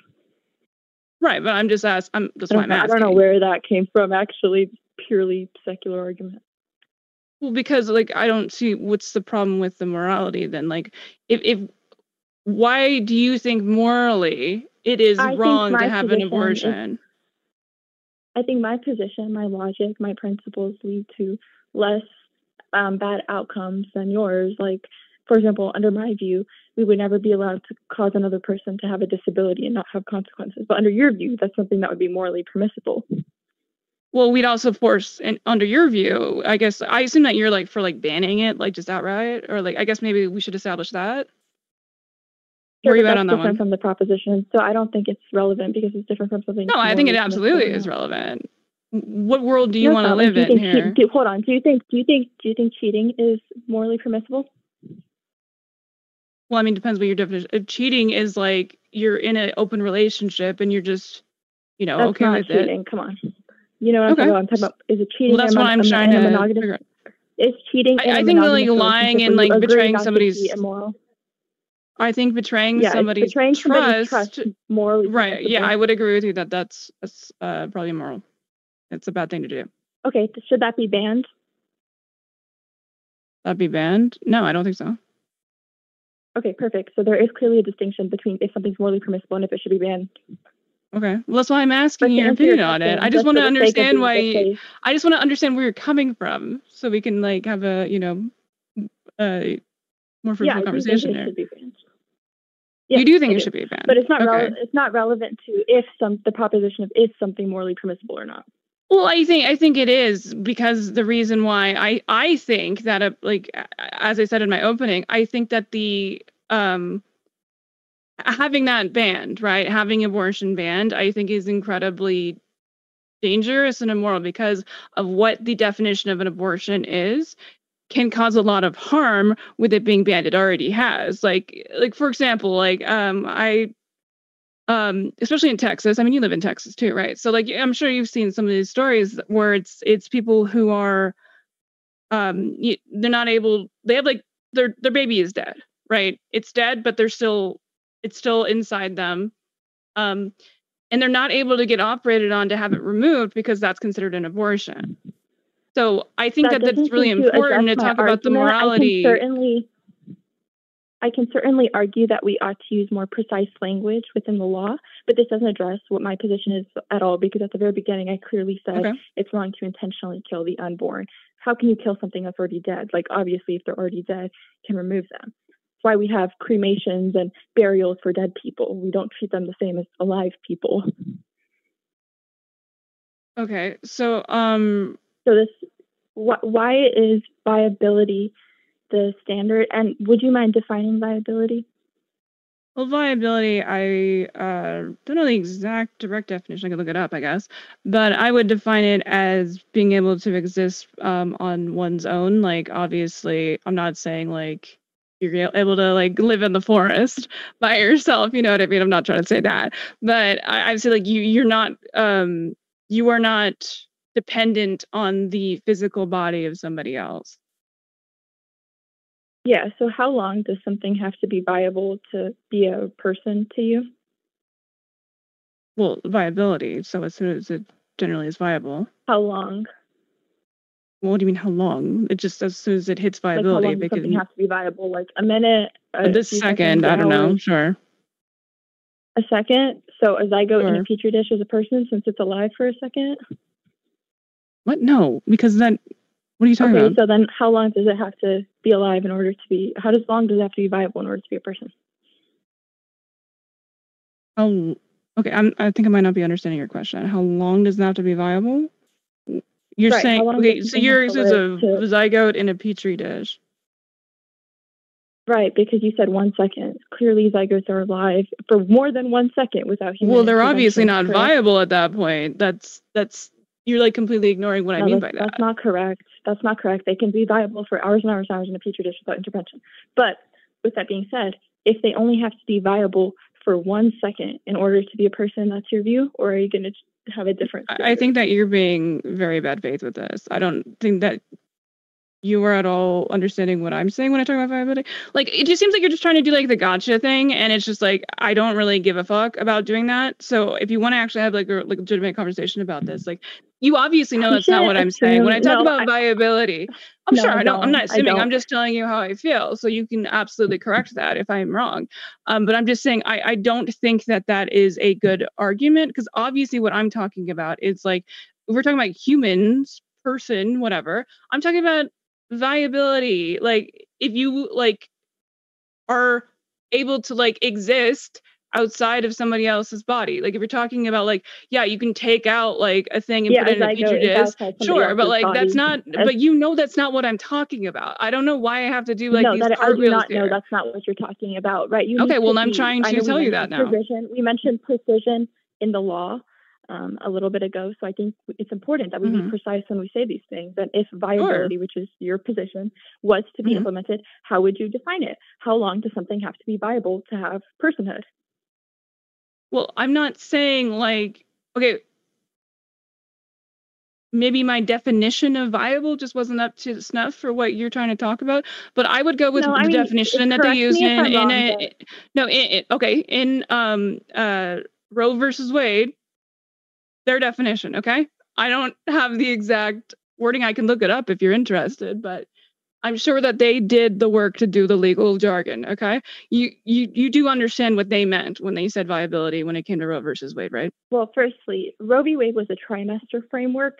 Right, but I'm just asking. I'm that's I why don't, I'm know, I don't know where that came from. Actually, purely secular argument. Well, because like I don't see what's the problem with the morality then. Like, if if why do you think morally it is I wrong to have an abortion? I think my position, my logic, my principles lead to less um, bad outcomes than yours. Like, for example, under my view, we would never be allowed to cause another person to have a disability and not have consequences. But under your view, that's something that would be morally permissible. Well, we'd also force, and under your view, I guess I assume that you're like for like banning it, like just outright, or like I guess maybe we should establish that. Sure, Where you that's on that different one? from the proposition. So I don't think it's relevant because it's different from something. No, I think it absolutely is relevant. What world do you No, want to live in here? cheat- do- hold on. Do you think? Do you think? Do you think cheating is morally permissible? Well, I mean, it depends what your definition. If cheating is like you're in an open relationship and you're just, you know, That's okay not with it. cheating. Come on. You know what I'm Okay. talking about? I'm talking about is it cheating? Well, that's what I'm trying to figure out. Is cheating? I- I think, like, lying and, like, betraying somebody's- immoral. I think betraying Yeah, somebody's betraying trust. trust morally. Right. Yeah. I would agree with you that that's, that's uh, probably immoral. It's a bad thing to do. Okay, should that be banned? That'd be banned? No, I don't think so. Okay, perfect. So there is clearly a distinction between if something's morally permissible and if it should be banned. Okay. Well, that's why I'm asking your answer your opinion on it. I just want to for the sake of understand why. I just want to understand where you're coming from, so we can like have a you know, uh, more fruitful yeah, I do think conversation it here. should be banned. you do think I it should be banned, but it's not okay. relevant. It's not relevant to if some the proposition of is something morally permissible or not. Well, I think I think it is because the reason why I I think that a, like as I said in my opening, I think that the um having that banned, right? Having abortion banned, I think is incredibly dangerous and immoral because of what the definition of an abortion is can cause a lot of harm with it being banned it already has. Like like for example like um i um especially in texas i mean you live in texas too right? So like i'm sure you've seen some of these stories where it's it's people who are um they're not able they have like their their baby is dead right? It's dead but they're still it's still inside them um and they're not able to get operated on to have it removed because that's considered an abortion so i think that, that's really important to talk about the morality I can certainly, I can certainly argue that we ought to use more precise language within the law, but this doesn't address what my position is at all. Because at the very beginning, I clearly said Okay. it's wrong to intentionally kill the unborn. How can you kill something that's already dead? Like obviously, if they're already dead, can remove them. That's why we have cremations and burials for dead people. We don't treat them the same as alive people. okay so um So this, wh- why is viability the standard? And would you mind defining viability? Well, viability, I uh, don't know the exact direct definition. I could look it up, I guess. But I would define it as being able to exist um, on one's own. Like, obviously, I'm not saying like you're able to like live in the forest by yourself. You know what I mean? I'm not trying to say that. But I, I say like you, you're not, um, you are not dependent on the physical body of somebody else. Yeah. So how long does something have to be viable to be a person to you? Well, viability. So as soon as it generally is viable. How long? Well, what do you mean how long? It just as soon as it hits Like how viability, long does because something have to be viable? Like a minute? A this second, seconds, I don't know. Sure. A second. So a zygote in Sure. a petri dish is a person since it's alive for a second. What? No, because then what are you talking Okay. about? So then, how long does it have to be alive in order to be? How does long does it have to be viable in order to be a person? How Okay, I'm, I think I might not be understanding your question. How long does that have to be viable? You're Right, saying okay, so it yours is a to- zygote in a petri dish. Right, because you said one second. Clearly, zygotes are alive for more than one second without human Well, they're obviously not correct? viable at that point. That's that's you're like completely ignoring what I mean by that. That's not correct. That's not correct. They can be viable for hours and hours and hours in a petri dish without intervention. But with that being said, if they only have to be viable for one second in order to be a person, that's your view, or are you going to have a different? I I think that you're being very bad faith with this. I don't think that you are at all understanding what I'm saying when I talk about viability. Like it just seems like you're just trying to do like the gotcha thing, and it's just like I don't really give a fuck about doing that. So if you want to actually have like a like, legitimate conversation about this, like you obviously know that's not what I'm saying. When I talk no, about I- viability, I'm No, sure I don't. I'm don't. assuming. I'm just telling you how I feel, so you can absolutely correct that if I'm wrong. Um, but I'm just saying I I don't think that that is a good argument because obviously what I'm talking about is like we're talking about humans, person, whatever. I'm talking about viability. Like if you like are able to like exist outside of somebody else's body. Like if you're talking about like, yeah, you can take out like a thing and yeah, put it in a petri dish. Sure, but like that's not. But you know that's not what I'm talking about. I don't know why I have to do like no, these that I do not know. That's not what you're talking about, right? You Okay, well, I'm be- trying to tell you that now. Precision. We mentioned precision in the law um, a little bit ago, so I think it's important that we Mhm. be precise when we say these things. And if viability, which is your position, was to be Mhm. implemented, how would you define it? How long does something have to be viable to have personhood? Well, I'm not saying like okay. Maybe my definition of viable just wasn't up to snuff for what you're trying to talk about, but I would go with No, the mean, definition that they use in in a no, in, in- okay, in um uh Roe versus Wade, their definition. Okay, I don't have the exact wording. I can look it up if you're interested, but I'm sure that they did the work to do the legal jargon. Okay, you you you do understand what they meant when they said viability when it came to Roe versus Wade, right? Well, firstly, Roe v. Wade was a trimester framework,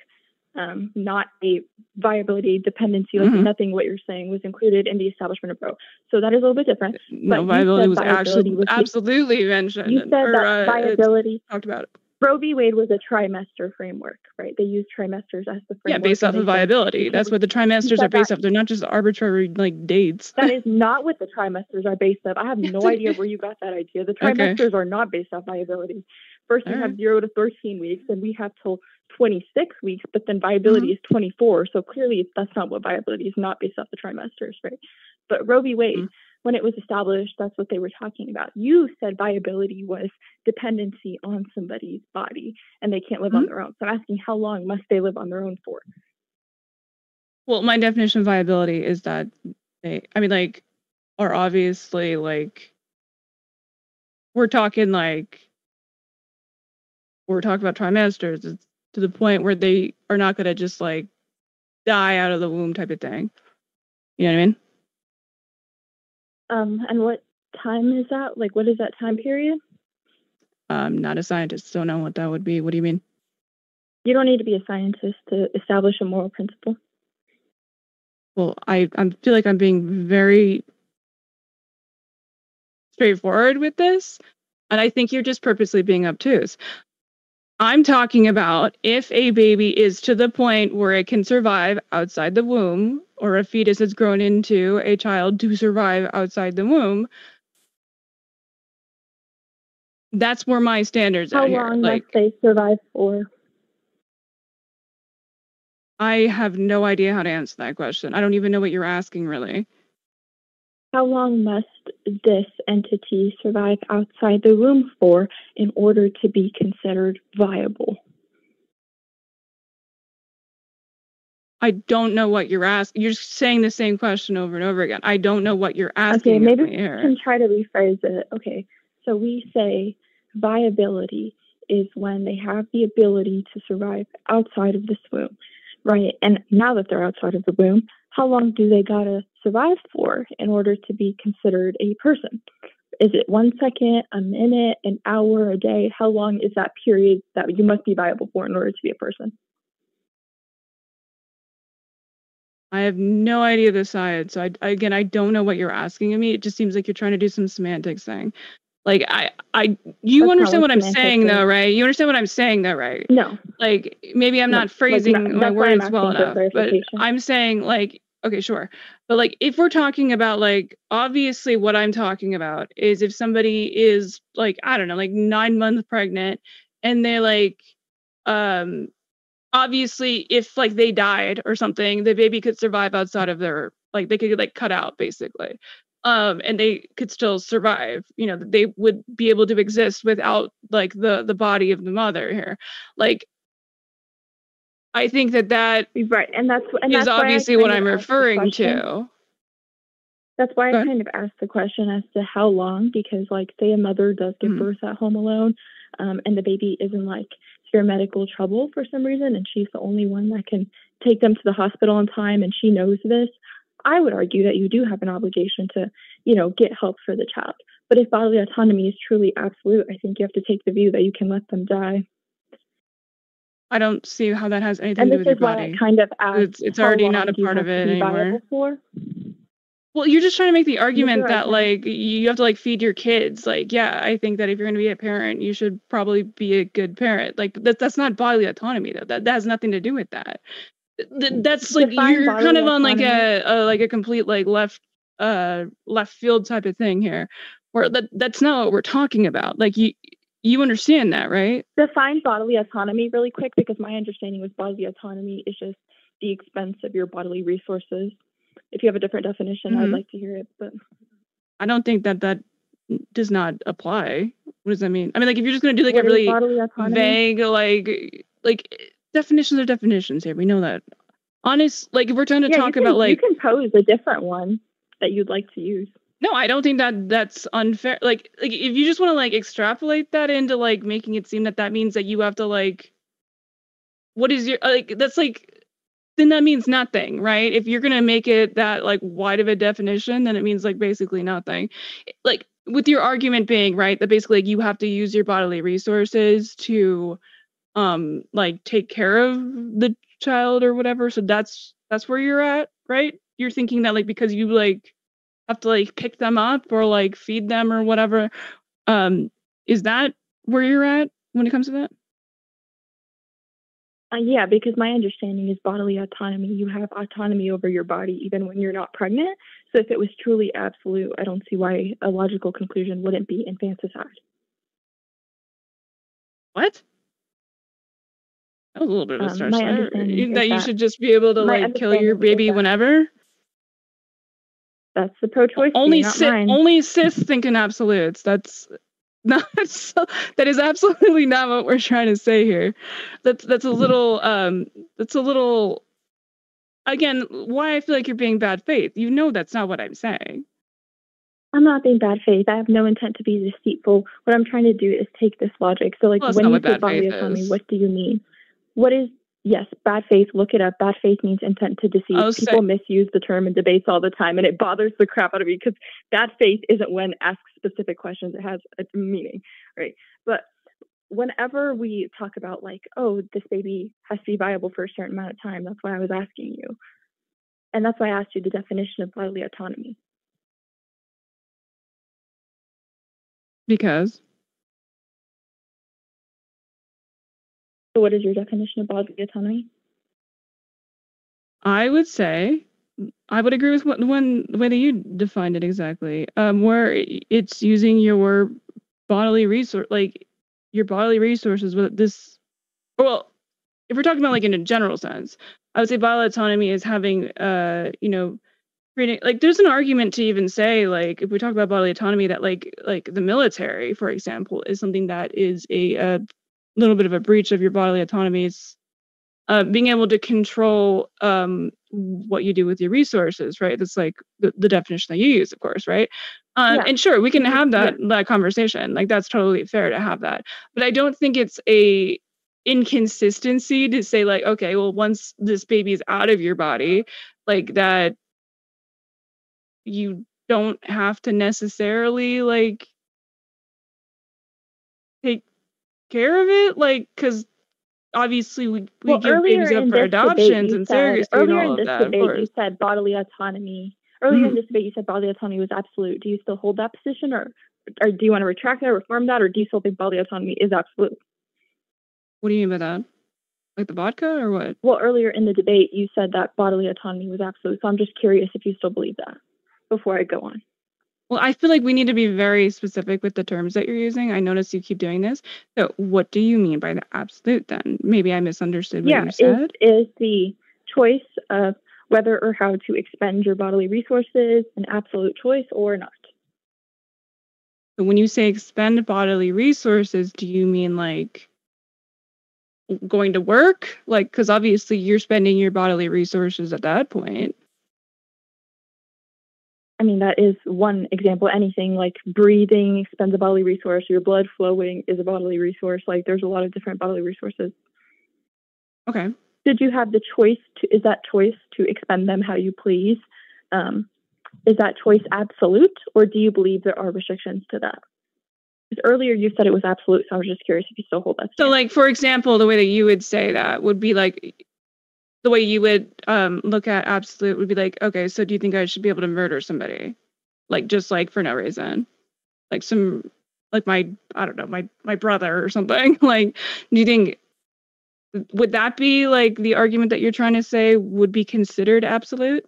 um, not a viability dependency. Like Mhm. nothing what you're saying was included in the establishment of Roe. So that is a little bit different. No, viability was viability actually was absolutely mentioned. You said or, that uh, viability. talked about it. Roe v. Wade was a trimester framework, right? They used trimesters as the framework. Yeah, based off of viability. That's what the trimesters are based that- off. They're not just arbitrary like dates. That is not what the trimesters are based off. I have no idea where you got that idea. The Okay. trimesters are not based off viability. First, we All have right. zero to 13 weeks, and we have till 26 weeks, but then viability Mm-hmm. is 24. So clearly, that's not what viability is not based off the trimesters, right? But Roe v. Wade, Mhm. When it was established, that's what they were talking about. You said viability was dependency on somebody's body, and they can't live on Mhm. their own. So I'm asking, how long must they live on their own for? Well, my definition of viability is that they, I mean, like, are obviously like, we're talking like, we're talking about trimesters. It's to the point where they are not going to just like die out of the womb type of thing. You know what I mean? Um, and what time is that? Like, what is that time period? I'm not a scientist, don't know what that would be. What do you mean? You don't need to be a scientist to establish a moral principle. Well, I, I feel like I'm being very straightforward with this. And I think you're just purposely being obtuse. I'm talking about if a baby is to the point where it can survive outside the womb, or a fetus has grown into a child to survive outside the womb. That's where my standards How long Like must they survive for? I have no idea how to answer that question. I don't even know what you're asking really. How long must this entity survive outside the womb for in order to be considered viable? I don't know what you're asking. You're saying the same question over and over again. I don't know what you're asking. Okay, maybe we can try to rephrase it. Okay, so we say viability is when they have the ability to survive outside of this womb, right? And now that they're outside of the womb, how long do they gotta survive for in order to be considered a person? Is it one second, a minute, an hour, a day? How long is that period that you must be viable for in order to be a person? I have no idea the science. So I, again, I don't know what you're asking of me. It just seems like you're trying to do some semantics thing. Like I, I, you That's understand what I'm saying semantics though, right? You understand what I'm saying though, right? No. Like maybe I'm No, not like, phrasing no, my that's why I'm words well enough, but. I'm saying like, okay, sure. But like if we're talking about like obviously what I'm talking about is if somebody is like, I don't know, like nine months pregnant and they're like um obviously if like they died or something, the baby could survive outside of their like they could like cut out basically. Um and they could still survive. You know, they would be able to exist without like the the body of the mother here. Like I think that that Right, and that's and is that's obviously what I'm of asked the referring to. That's why I kind of asked the question as to how long, because like say a mother does give Mhm. birth at home alone, um, and the baby is in like severe medical trouble for some reason, and she's the only one that can take them to the hospital in time, and she knows this. I would argue that you do have an obligation to, you know, get help for the child. But if bodily autonomy is truly absolute, I think you have to take the view that you can let them die. I don't see how that has anything And to do with your I body. kind of It's it's already not a part of it anymore. Well, you're just trying to make the argument right, that like you have to like feed your kids. Like, yeah, I think that if you're going to be a parent, you should probably be a good parent. Like that that's not bodily autonomy though. That that has nothing to do with that. Th- That's like Define you're kind of on like a, a like a complete like left uh left field type of thing here. Where that that's not what we're talking about. Like you you understand that, right? define bodily autonomy really quick because my understanding was bodily autonomy is just the expense of your bodily resources. If you have a different definition, I'd Mhm. like to hear it. But I don't think that that does not apply. What does that mean? I mean, like if you're just going to do like what a really vague like like definitions are definitions here we know that honest like if we're trying to yeah, talk can, about like you can pose a different one that you'd like to use. No i don't think that that's unfair. Like like if you just want to like extrapolate that into like making it seem that that means that you have to like what is your like that's like then that means nothing right? If you're gonna make it that like wide of a definition then it means like basically nothing. Like with your argument being right that basically like, you have to use your bodily resources to um like take care of the child or whatever so that's that's where you're at right? You're thinking that like because you like have to like pick them up or like feed them or whatever um is that where you're at when it comes to that Uh, yeah, because my understanding is bodily autonomy. You have autonomy over your body even when you're not pregnant. So if it was truly absolute, I don't see why a logical conclusion wouldn't be infanticide. what that was a little bit of a Um, stretch there. understanding that you should just be able to like kill your baby that- whenever That's the pro-choice only Sith, mine. only Sith think in absolutes. That's not so, that is absolutely not what we're trying to say here. That's that's a little um that's a little again why I feel like you're being bad faith. You know that's not what I'm saying. I'm not being bad faith. I have no intent to be deceitful. What I'm trying to do is take this logic. So, like, Well, when you what say bad bodily faith autonomy, is. what do you mean? What is yes, bad faith? Look it up. Bad faith means intent to deceive. Say- People misuse the term in debates all the time, and it bothers the crap out of me because bad faith isn't when asked specific questions. It has a meaning, right? But whenever we talk about like, oh, this baby has to be viable for a certain amount of time, that's why I was asking you, and that's why I asked you the definition of bodily autonomy. Because So, what is your definition of bodily autonomy? I would say I would agree with what when the way that you defined it exactly. Um, where it's using your bodily resource, like your bodily resources. With this, well, if we're talking about like in a general sense, I would say bodily autonomy is having, uh, you know, creating like there's an argument to even say like if we talk about bodily autonomy that like like the military, for example, is something that is a, a little bit of a breach of your bodily autonomy. It's uh, being able to control um, what you do with your resources, right? That's like the, the definition that you use, of course, right? Um, Yeah. And sure, we can have that that conversation. Like that's totally fair to have that. But I don't think it's a inconsistency to say like, okay, well, once this baby is out of your body, like that, you don't have to necessarily like care of it, like because obviously we, we well, give babies up for adoptions and surrogacy and earlier all in of this that, debate, course. you said bodily autonomy. Earlier in Mhm. this debate, you said bodily autonomy was absolute. Do you still hold that position, or or do you want to retract that, or reform that, or do you still think bodily autonomy is absolute? What do you mean by that? Like the vodka or what? Well, earlier in the debate, you said that bodily autonomy was absolute. So I'm just curious if you still believe that before I go on. Well, I feel like we need to be very specific with the terms that you're using. I notice you keep doing this. So, what do you mean by the absolute then? Maybe I misunderstood what yeah, you said. Is, is the choice of whether or how to expend your bodily resources an absolute choice or not? So when you say expend bodily resources, do you mean like going to work? Like, because obviously you're spending your bodily resources at that point. I mean, that is one example. Anything like breathing expends a bodily resource, your blood flowing is a bodily resource. Like, there's a lot of different bodily resources. Okay. Did you have the choice to, is that choice to expend them how you please? Um, is that choice absolute, or do you believe there are restrictions to that? Because earlier you said it was absolute, so I was just curious if you still hold that. So, like, for example, the way that you would say that would be like the way you would um, look at absolute would be like, okay, so do you think I should be able to murder somebody, like just like for no reason, like some like my I don't know my my brother or something. like, do you think would that be like the argument that you're trying to say would be considered absolute?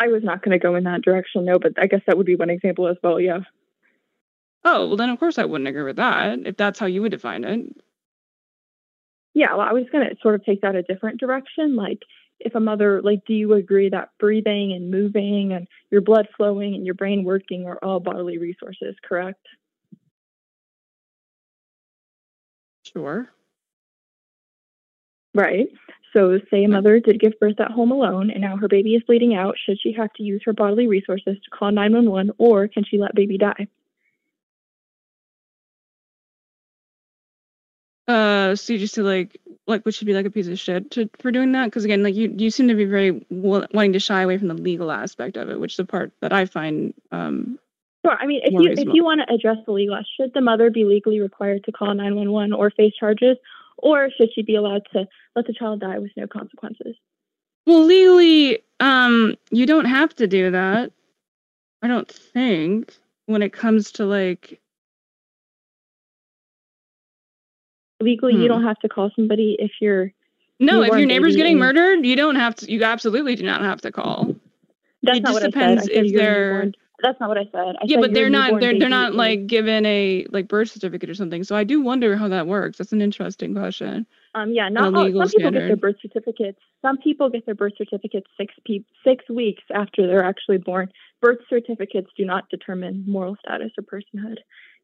I was not going to go in that direction, no, but I guess that would be one example as well. Yeah. Oh well, then of course I wouldn't agree with that if that's how you would define it yeah, well, I was going to sort of take that a different direction. Like, if a mother, like, do you agree that breathing and moving and your blood flowing and your brain working are all bodily resources, correct? Sure. Right. So, say a mother did give birth at home alone and now her baby is bleeding out. Should she have to use her bodily resources to call 911 or can she let baby die? Uh, so you just say like, like, what should be like a piece of shit to, for doing that? Because again, like you, you seem to be very wanting to shy away from the legal aspect of it, which is the part that I find. Um, sure. I mean, if you reasonable. if you want to address the legal, should the mother be legally required to call nine one one or face charges, or should she be allowed to let the child die with no consequences? Well, legally, um, you don't have to do that. I don't think when it comes to like legally hmm. you don't have to call somebody if you're no if your neighbor's getting murdered you don't have to you absolutely do not have to call that's it not just what depends I said. I if they're that's not what I said. I yeah, said but they're not they're they're not like given a like birth certificate or something. So I do wonder how that works. That's an interesting question. Um, yeah, not all, some people get their birth certificates. Some people get their birth certificates six pe- six weeks after they're actually born. Birth certificates do not determine moral status or personhood.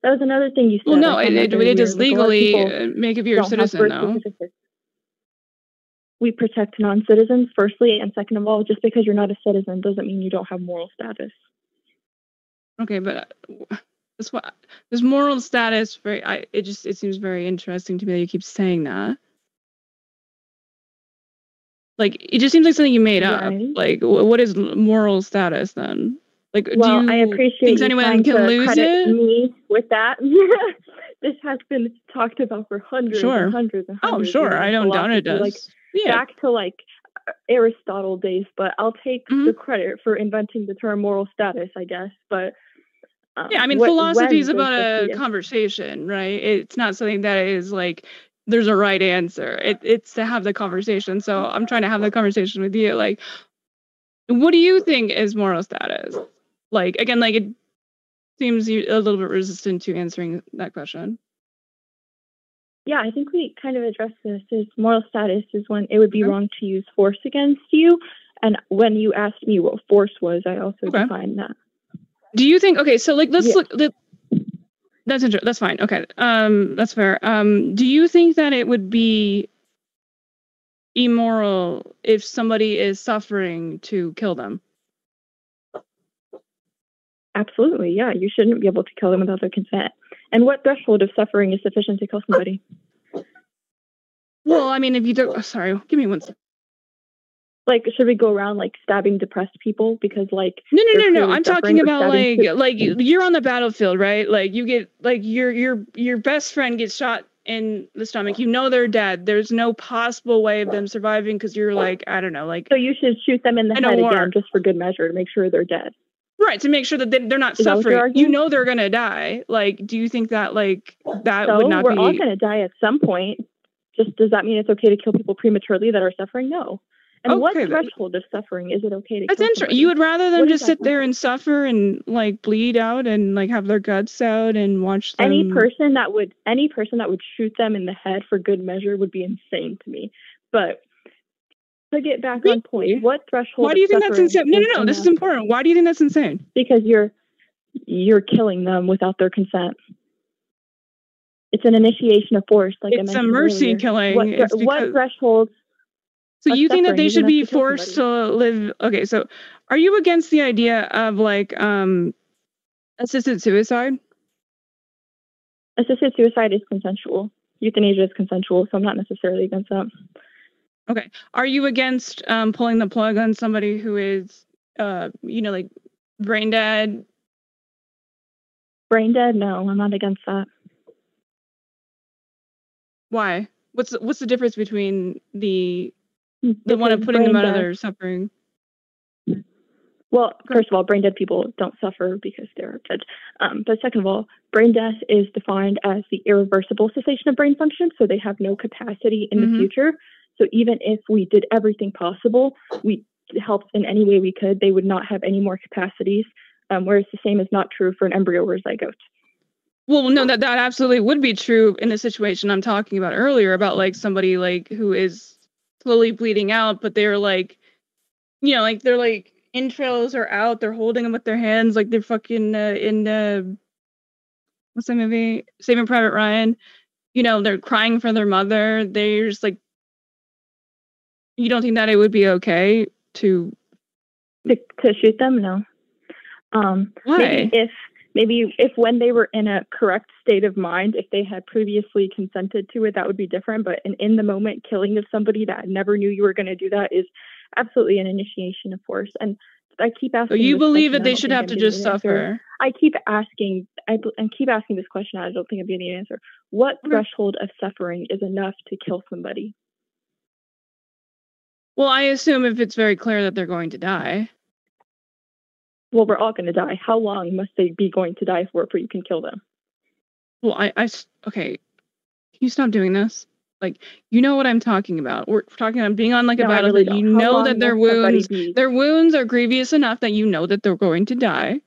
That was another thing you said. Well, no, it, it, it does legally make if you're a citizen, though. We protect non citizens, firstly, and second of all, just because you're not a citizen doesn't mean you don't have moral status. Okay, but uh, this what this moral status very I it just it seems very interesting to me that you keep saying that. Like it just seems like something you made right. up. Like what is moral status then? Like, well, do I appreciate anyone can lose it? Me with that. this has been talked about for hundreds sure. and hundreds and oh, hundreds. Oh, sure. I don't doubt it does. Like yeah. back to like Aristotle days, but I'll take mm-hmm. the credit for inventing the term moral status, I guess. But um, yeah, I mean, philosophy is about a conversation, right? It's not something that is like there's a right answer. It, it's to have the conversation. So I'm trying to have the conversation with you. Like, what do you think is moral status? Like again like it seems a little bit resistant to answering that question. Yeah i think we kind of addressed this. Is moral status is when it would be okay. wrong to use force against you. And when you asked me what force was i also okay. defined that. Do you think okay so like let's yeah. look let, that's interesting that's fine. Okay um that's fair. Um do you think that it would be immoral if somebody is suffering to kill them Absolutely, yeah. You shouldn't be able to kill them without their consent. And what threshold of suffering is sufficient to kill somebody? Well, I mean, if you don't, oh, sorry, give me one second. Like, should we go around like stabbing depressed people because, like, no, no, no, no. I'm talking about like, like you're on the battlefield, right? Like, you get like your your your best friend gets shot in the stomach. You know they're dead. There's no possible way of them surviving because you're like, I don't know, like. So you should shoot them in the head again, just for good measure, to make sure they're dead. Right, to make sure that they, they're not Is what suffering. You know they're gonna die. Like, do you think that like that so would not we're be? all going to die at some point. Just does that mean it's okay to kill people prematurely that are suffering? No. And what Okay, then. threshold of suffering is it okay to That's interesting. You would rather them What just sit there and suffer and like bleed out and like have their guts out and watch them. any person that would any person that would shoot them in the head for good measure would be insane to me. But to get back on Really? point, what threshold? Why do you think that's insane? No, no, no. This is important. Why do you think that's insane? because you're you're killing them without their consent. It's an initiation of force, like it's a mercy earlier. killing. What, It's what threshold? So you think that they should be to forced to live? Okay, so are you against the idea of like um assisted suicide? Assisted suicide is consensual. Euthanasia is consensual, so I'm not necessarily against that. Okay. Are you against um pulling the plug on somebody who is uh you know like brain dead? Brain dead? No, I'm not against that. Why? What's the, what's the difference between the the Because one of putting them out of their suffering? Well, first of all, brain dead people don't suffer because they're dead. Um, but second of all, brain death is defined as the irreversible cessation of brain function, so they have no capacity in Mhm. the future. So even if we did everything possible, we helped in any way we could, they would not have any more capacities. Um, whereas the same is not true for an embryo or zygote. Well, no, that that absolutely would be true in the situation I'm talking about earlier about like somebody like who is slowly bleeding out, but they're like, you know, like they're like intros are out, they're holding them with their hands, like they're fucking uh, in uh, what's that movie? Saving Private Ryan. You know, they're crying for their mother. They're just like, you don't think that it would be okay to To, to shoot them, no. Um, why? maybe if maybe if when they were in a correct state of mind if they had previously consented to it that would be different but an in the moment killing of somebody that never knew you were going to do that is absolutely an initiation of force and i keep So asking you believe that they should have I'm to just suffer? i keep asking I, I keep asking this question i don't think i'm getting an answer what threshold of suffering is enough to kill somebody Well, I assume if it's very clear that they're going to die. well we're all going to die how long must they be going to die for before you can kill them Well, I, I, okay. Can you stop doing this? Like, you know what I'm talking about. We're talking about being on like a No, I battle really that you don't. Know that their wounds, their wounds are grievous enough that you know that they're going to die.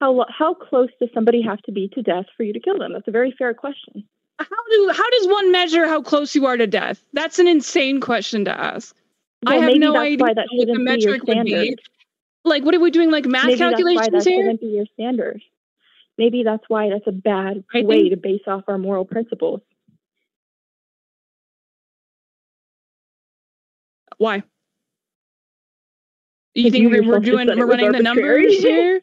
how, how close does somebody have to be to death for you to kill them that's a very fair question How do how does one measure how close you are to death? That's an insane question to ask. I have no idea what the shouldn't be your metric would be. Like, what are we doing? Like math Maybe that's why calculations that here? shouldn't be your standard. Maybe that's why that's a bad I way think- to base off our moral principles. Why? You think we're, we're doing we're running the numbers here?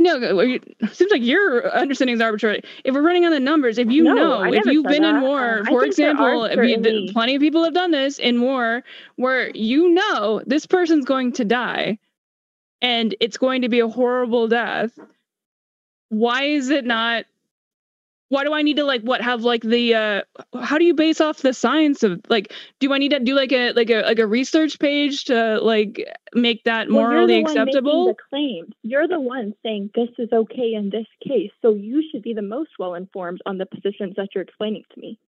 No, uh, you- seems like your understanding is arbitrary. If we're running on the numbers, if you No, know, if you've been in war, for example, if you, plenty of people have done this in war, where you know this person's going to die, and it's going to be a horrible death. Why is it not? Why do I need to like what have like the uh how do you base off the science of like do I need to do like a like a like a research page to like make that Well, morally you're the one acceptable? the claims. You're the one saying this is okay in this case, so you should be the most well informed on the positions that you're explaining to me.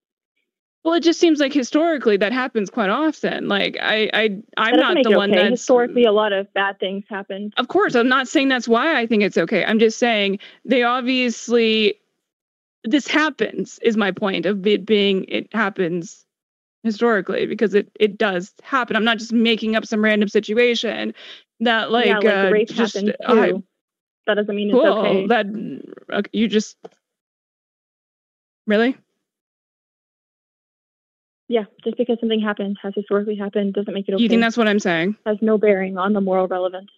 Well, it just seems like historically that happens quite often. Like I I I'm doesn't the one okay. that's Historically, a lot of bad things happen. Of course, I'm not saying that's why I think it's okay. I'm just saying they obviously this happens is my point of it being it happens historically because it it does happen. I'm not just making up some random situation that like, yeah, like uh, rape just too. that doesn't mean it's cool okay. that okay, you just really yeah, just because something happened has historically happened doesn't make it okay. you think that's what I'm saying? has no bearing on the moral relevance.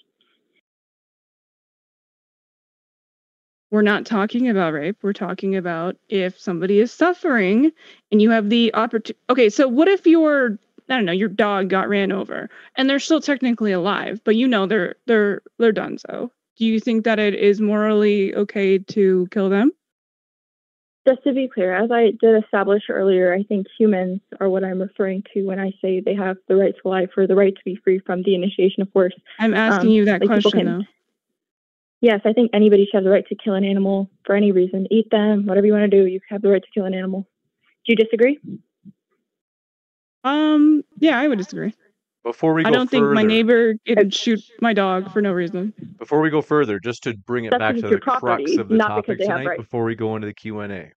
We're not talking about rape. We're talking about if somebody is suffering and you have the opportunity. Okay, so what if your I don't know your dog got ran over and they're still technically alive, but you know they're they're they're done. So do you think that it is morally okay to kill them? Just to be clear, as I did establish earlier, I think humans are what I'm referring to when I say they have the right to life or the right to be free from the initiation of force. I'm asking Um, you that like question though. Yes, I think anybody should have the right to kill an animal for any reason. Eat them, whatever you want to do. You have the right to kill an animal. Do you disagree? Um, yeah, I would disagree. Before we go I don't think my further- neighbor can shoot my dog for no reason. Before we go further, just to bring it That's back to the your property, crux of the topic because they have tonight, rights. before we go into the Q and A,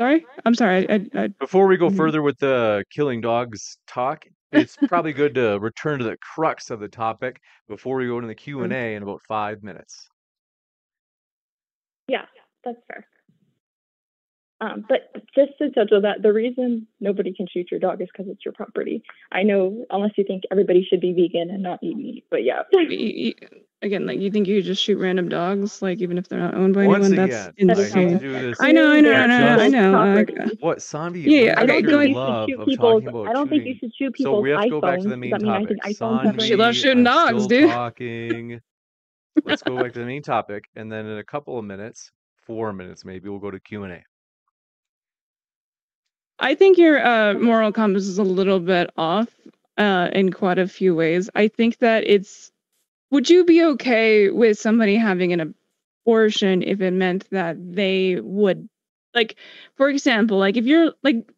Sorry, I'm sorry. I, I, I before we go Mhm. further with the killing dogs talk, it's probably good to return to the crux of the topic before we go into the mm. Q and A in about five minutes. Yeah, that's fair. Um, but just to touch on that, the reason nobody can shoot your dog is because it's your property. I know, unless you think everybody should be vegan and not eat meat, but yeah. y- y- again, like you think you just shoot random dogs, like even if they're not owned by Once anyone? again, That's That is I insane. do this. I know, I know, I know, I know, I Property. know. What, Saanvi? Yeah, yeah, I don't think you should shoot of people's. talking about I don't think you should shoot So people's we have to go back to iPhones. the main Does that mean I topic. think iPhones Saanvi, She loves shooting I'm dogs, dude. talking. Let's go back to the main topic, and then in a couple of minutes, four minutes maybe, we'll go to Q and A. I think your uh, moral compass is a little bit off uh, in quite a few ways. I think that it's. Would you be okay with somebody having an abortion if it meant that they would, like, for example, like if you're like,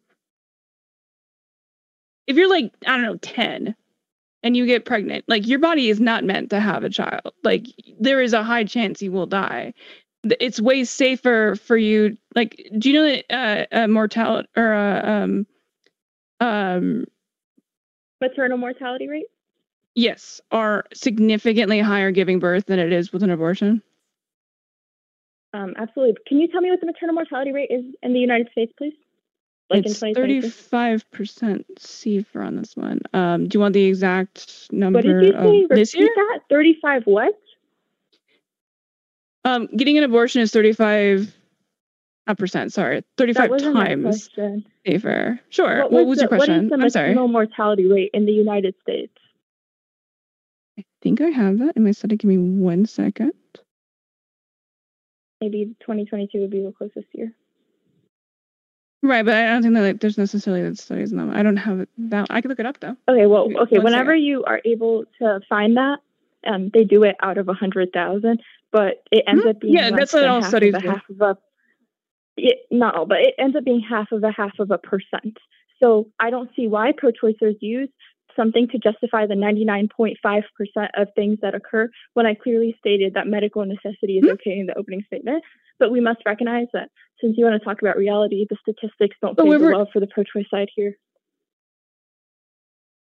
if you're like I don't know ten, and you get pregnant, like your body is not meant to have a child. Like there is a high chance you will die it's way safer for you like do you know that uh, uh mortality or uh, um um maternal mortality rate. yes are significantly higher giving birth than it is with an abortion Um, absolutely. Can you tell me what the maternal mortality rate is in the United States, please? Like it's 35% safer on this one um do you want the exact number What did you say? of this Repeat year that? 35 what? Um getting an abortion is 35 not percent sorry 35 That wasn't my times safer sure what, was was the, your question is the i'm sorry mortality rate in the United States? i think i have that in my study give me one second Maybe 2022 would be the closest year. Right, but I don't think that like, there's necessarily that studies in them. I don't have it that. I could look it up though. Okay, well, okay. one Whenever second. you are able to find that, um, they do it out of a hundred thousand, but it ends Mhm. up being Yeah, that's what all half studies of a half of a. It, not all, but it ends up being half of a half of a percent. So I don't see why pro-choicers use something to justify the 99.5% of things that occur when I clearly stated that medical necessity is Mhm. okay in the opening statement. But we must recognize that since you want to talk about reality, the statistics don't But favor we were- well for the pro-choice side here.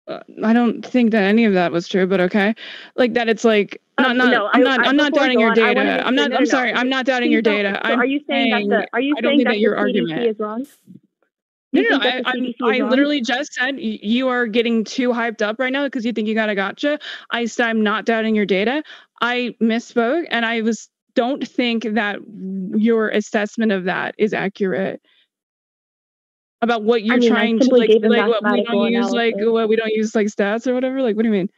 Uh, I don't think that any of that was true, but okay. Like that, it's like not Um, not. no, I'm not. I- I'm not doubting your on, data. I'm not. no, I'm no, sorry. no. I'm not doubting your data. So are you saying saying, that the are you I saying that, that your argument- is wrong? No, You no, I, I'm, CDC is I literally just said you are getting too hyped up right now because you think you got a gotcha. I said I'm not doubting your data. I misspoke, and I was don't think that your assessment of that is accurate about what you're mean, trying to like. Like what we don't use like what we don't use like stats or whatever. Like what do you mean?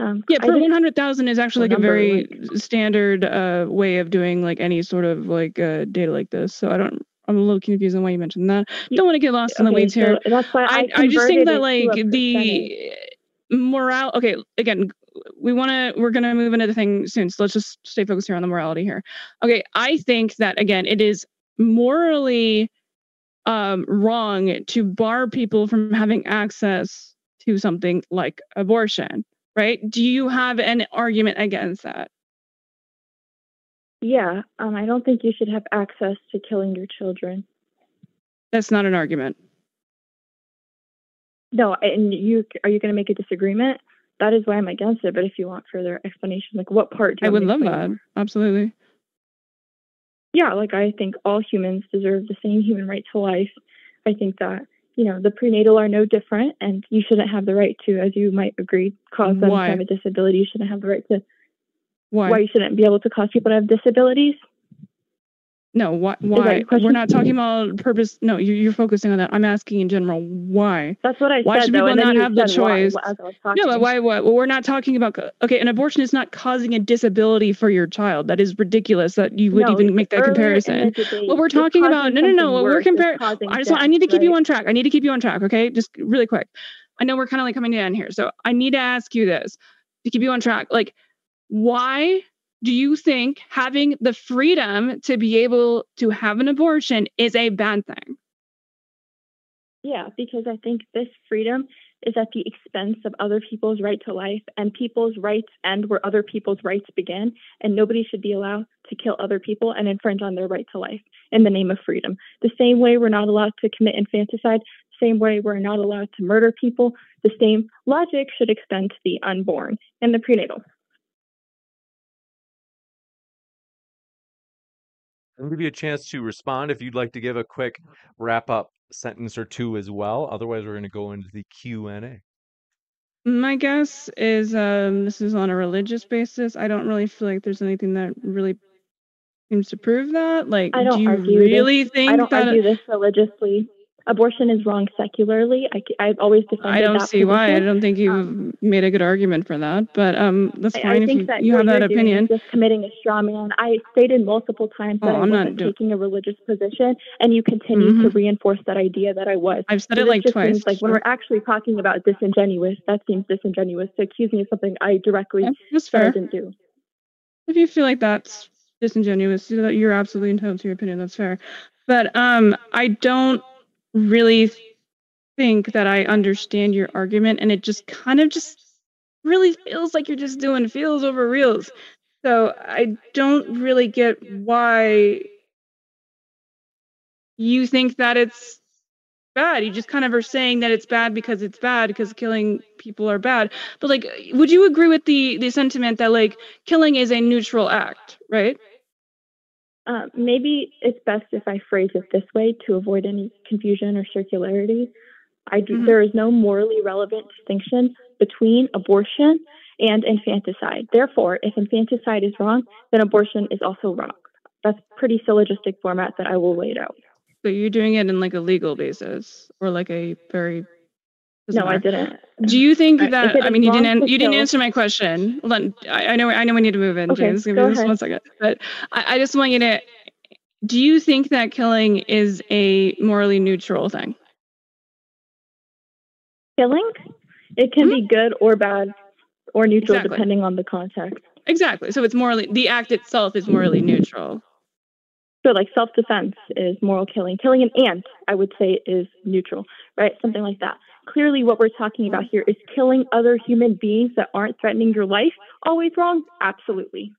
Um, Yeah, per one hundred thousand is actually like a very standard uh, way of doing like any sort of like uh, data like this. So I don't. I'm a little confused on why you mentioned that. Don't want to get lost in the weeds so here. that's why I, I, I just think that like to a percentage. the morale. Okay, again, we want to. We're gonna move into the thing soon. So let's just stay focused here on the morality here. Okay, I think that again, it is morally um, wrong to bar people from having access to something like abortion. Right? Do you have an argument against that? Yeah, um, I don't think you should have access to killing your children. That's not an argument. No, and you are you going to make a disagreement? That is why I'm against it. But if you want further explanation, like what part? Do you I would love that. more? Absolutely. Yeah, like I think all humans deserve the same human right to life. I think that you know the prenatal are no different, and you shouldn't have the right to, as you might agree, cause them Why? to have a disability. You shouldn't have the right to. Why? Why you shouldn't be able to cause people to have disabilities? No, why? Why? We're not talking about purpose. No, you're, you're focusing on that. I'm asking in general. Why? That's what I Why said. should though, people not have the why choice? as I was talking. No, but why? What? Well, we're not talking about. Okay, an abortion is not causing a disability for your child. That is ridiculous. That you would No, even make that comparison. debate, What we're talking about- no, no, no, what we're worse. It's compar- causing I just want, I need to death, keep you on track. I need to keep you on track. Okay, just really quick. I know we're kind of like coming end here, so I need to ask you this. to keep you on track, like why do you think having the freedom to be able to have an abortion is a bad thing? Yeah, because I think this freedom is at the expense of other people's right to life, and people's rights end where other people's rights begin, and nobody should be allowed to kill other people and infringe on their right to life in the name of freedom. The same way we're not allowed to commit infanticide, same way we're not allowed to murder people, the same logic should extend to the unborn and the prenatal. I'll give you a chance to respond if you'd like to give a quick wrap up sentence or two as well. Otherwise, we're going to go into the Q and A. My guess is um, this is on a religious basis. I don't really feel like there's anything that really seems to prove that. Like, I don't do you argue really this. think I don't that? argue this religiously. Abortion is wrong secularly. I, have always defended that. I don't that see why. I don't think you've Um, made a good argument for that. But um, that's fine I if think you, that you have that opinion. just committing a straw man. I stated multiple times that Oh, I not wasn't doing- taking a religious position, and you continue to Mhm. reinforce that idea that I was. I've said So it like just twice. Seems like when we're actually talking about disingenuous, that seems disingenuous to accuse me of something I directly Yeah, that's fair. didn't do. If you feel like that's disingenuous, you you're absolutely entitled to your opinion. That's fair. But um, I don't really think that I understand your argument, and it just kind of just really feels like you're just doing feels over reels. So I don't really get why you think that it's bad. You just kind of are saying that it's bad because it's bad because killing people are bad. But like, would you agree with the the sentiment that like killing is a neutral act, right? Uh, maybe it's best if I phrase it this way to avoid any confusion or circularity. I do, Mhm. There is no morally relevant distinction between abortion and infanticide. Therefore, if infanticide is wrong, then abortion is also wrong. That's pretty syllogistic format that I will lay it out. So you're doing it in like a legal basis or like a very doesn't No, I didn't. Do you think that I mean you didn't you didn't answer my question. Hold on. I, I know I know we need to move in, Okay, James. Give me go just ahead. one second. But I, I just want you to do you think that killing is a morally neutral thing? Killing, it can be mm-hmm. good or bad or neutral Exactly. depending on the context. Exactly. So it's morally the act itself is morally neutral. So, like self defense is moral killing. Killing an ant, I would say, is neutral, right? Something like that. Clearly, what we're talking about here is killing other human beings that aren't threatening your life. Always wrong? Absolutely.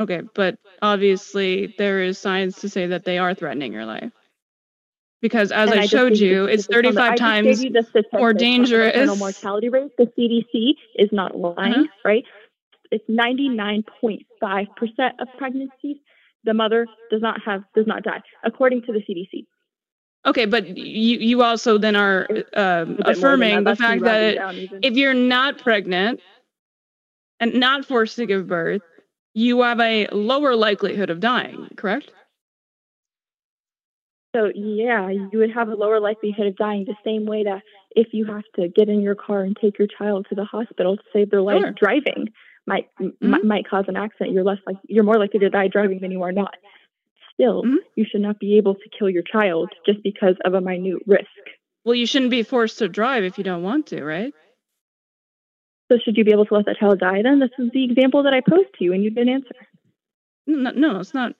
Okay, but obviously there is science to say that they are threatening your life. Because as And I showed you it's statistics on that. 35 times gave you the more dangerous. mortality rate. The CDC is not lying, Uh-huh. right? It's 99.5% of pregnancies the mother does not have does not die, according to the CDC. Okay, but you you also then are um, A bit more than affirming the fact that if you're not pregnant and not forced to give birth, you have a lower likelihood of dying, correct? So yeah, you would have a lower likelihood of dying the same way that if you have to get in your car and take your child to the hospital to save their life Sure. driving might m- Mhm. might cause an accident. You're less like you're more likely to die driving than you are not. Still, Mhm. you should not be able to kill your child just because of a minute risk. Well, you shouldn't be forced to drive if you don't want to, right? So should you be able to let that child die then? This is the example that I posed to you and you didn't answer. No, no, it's not.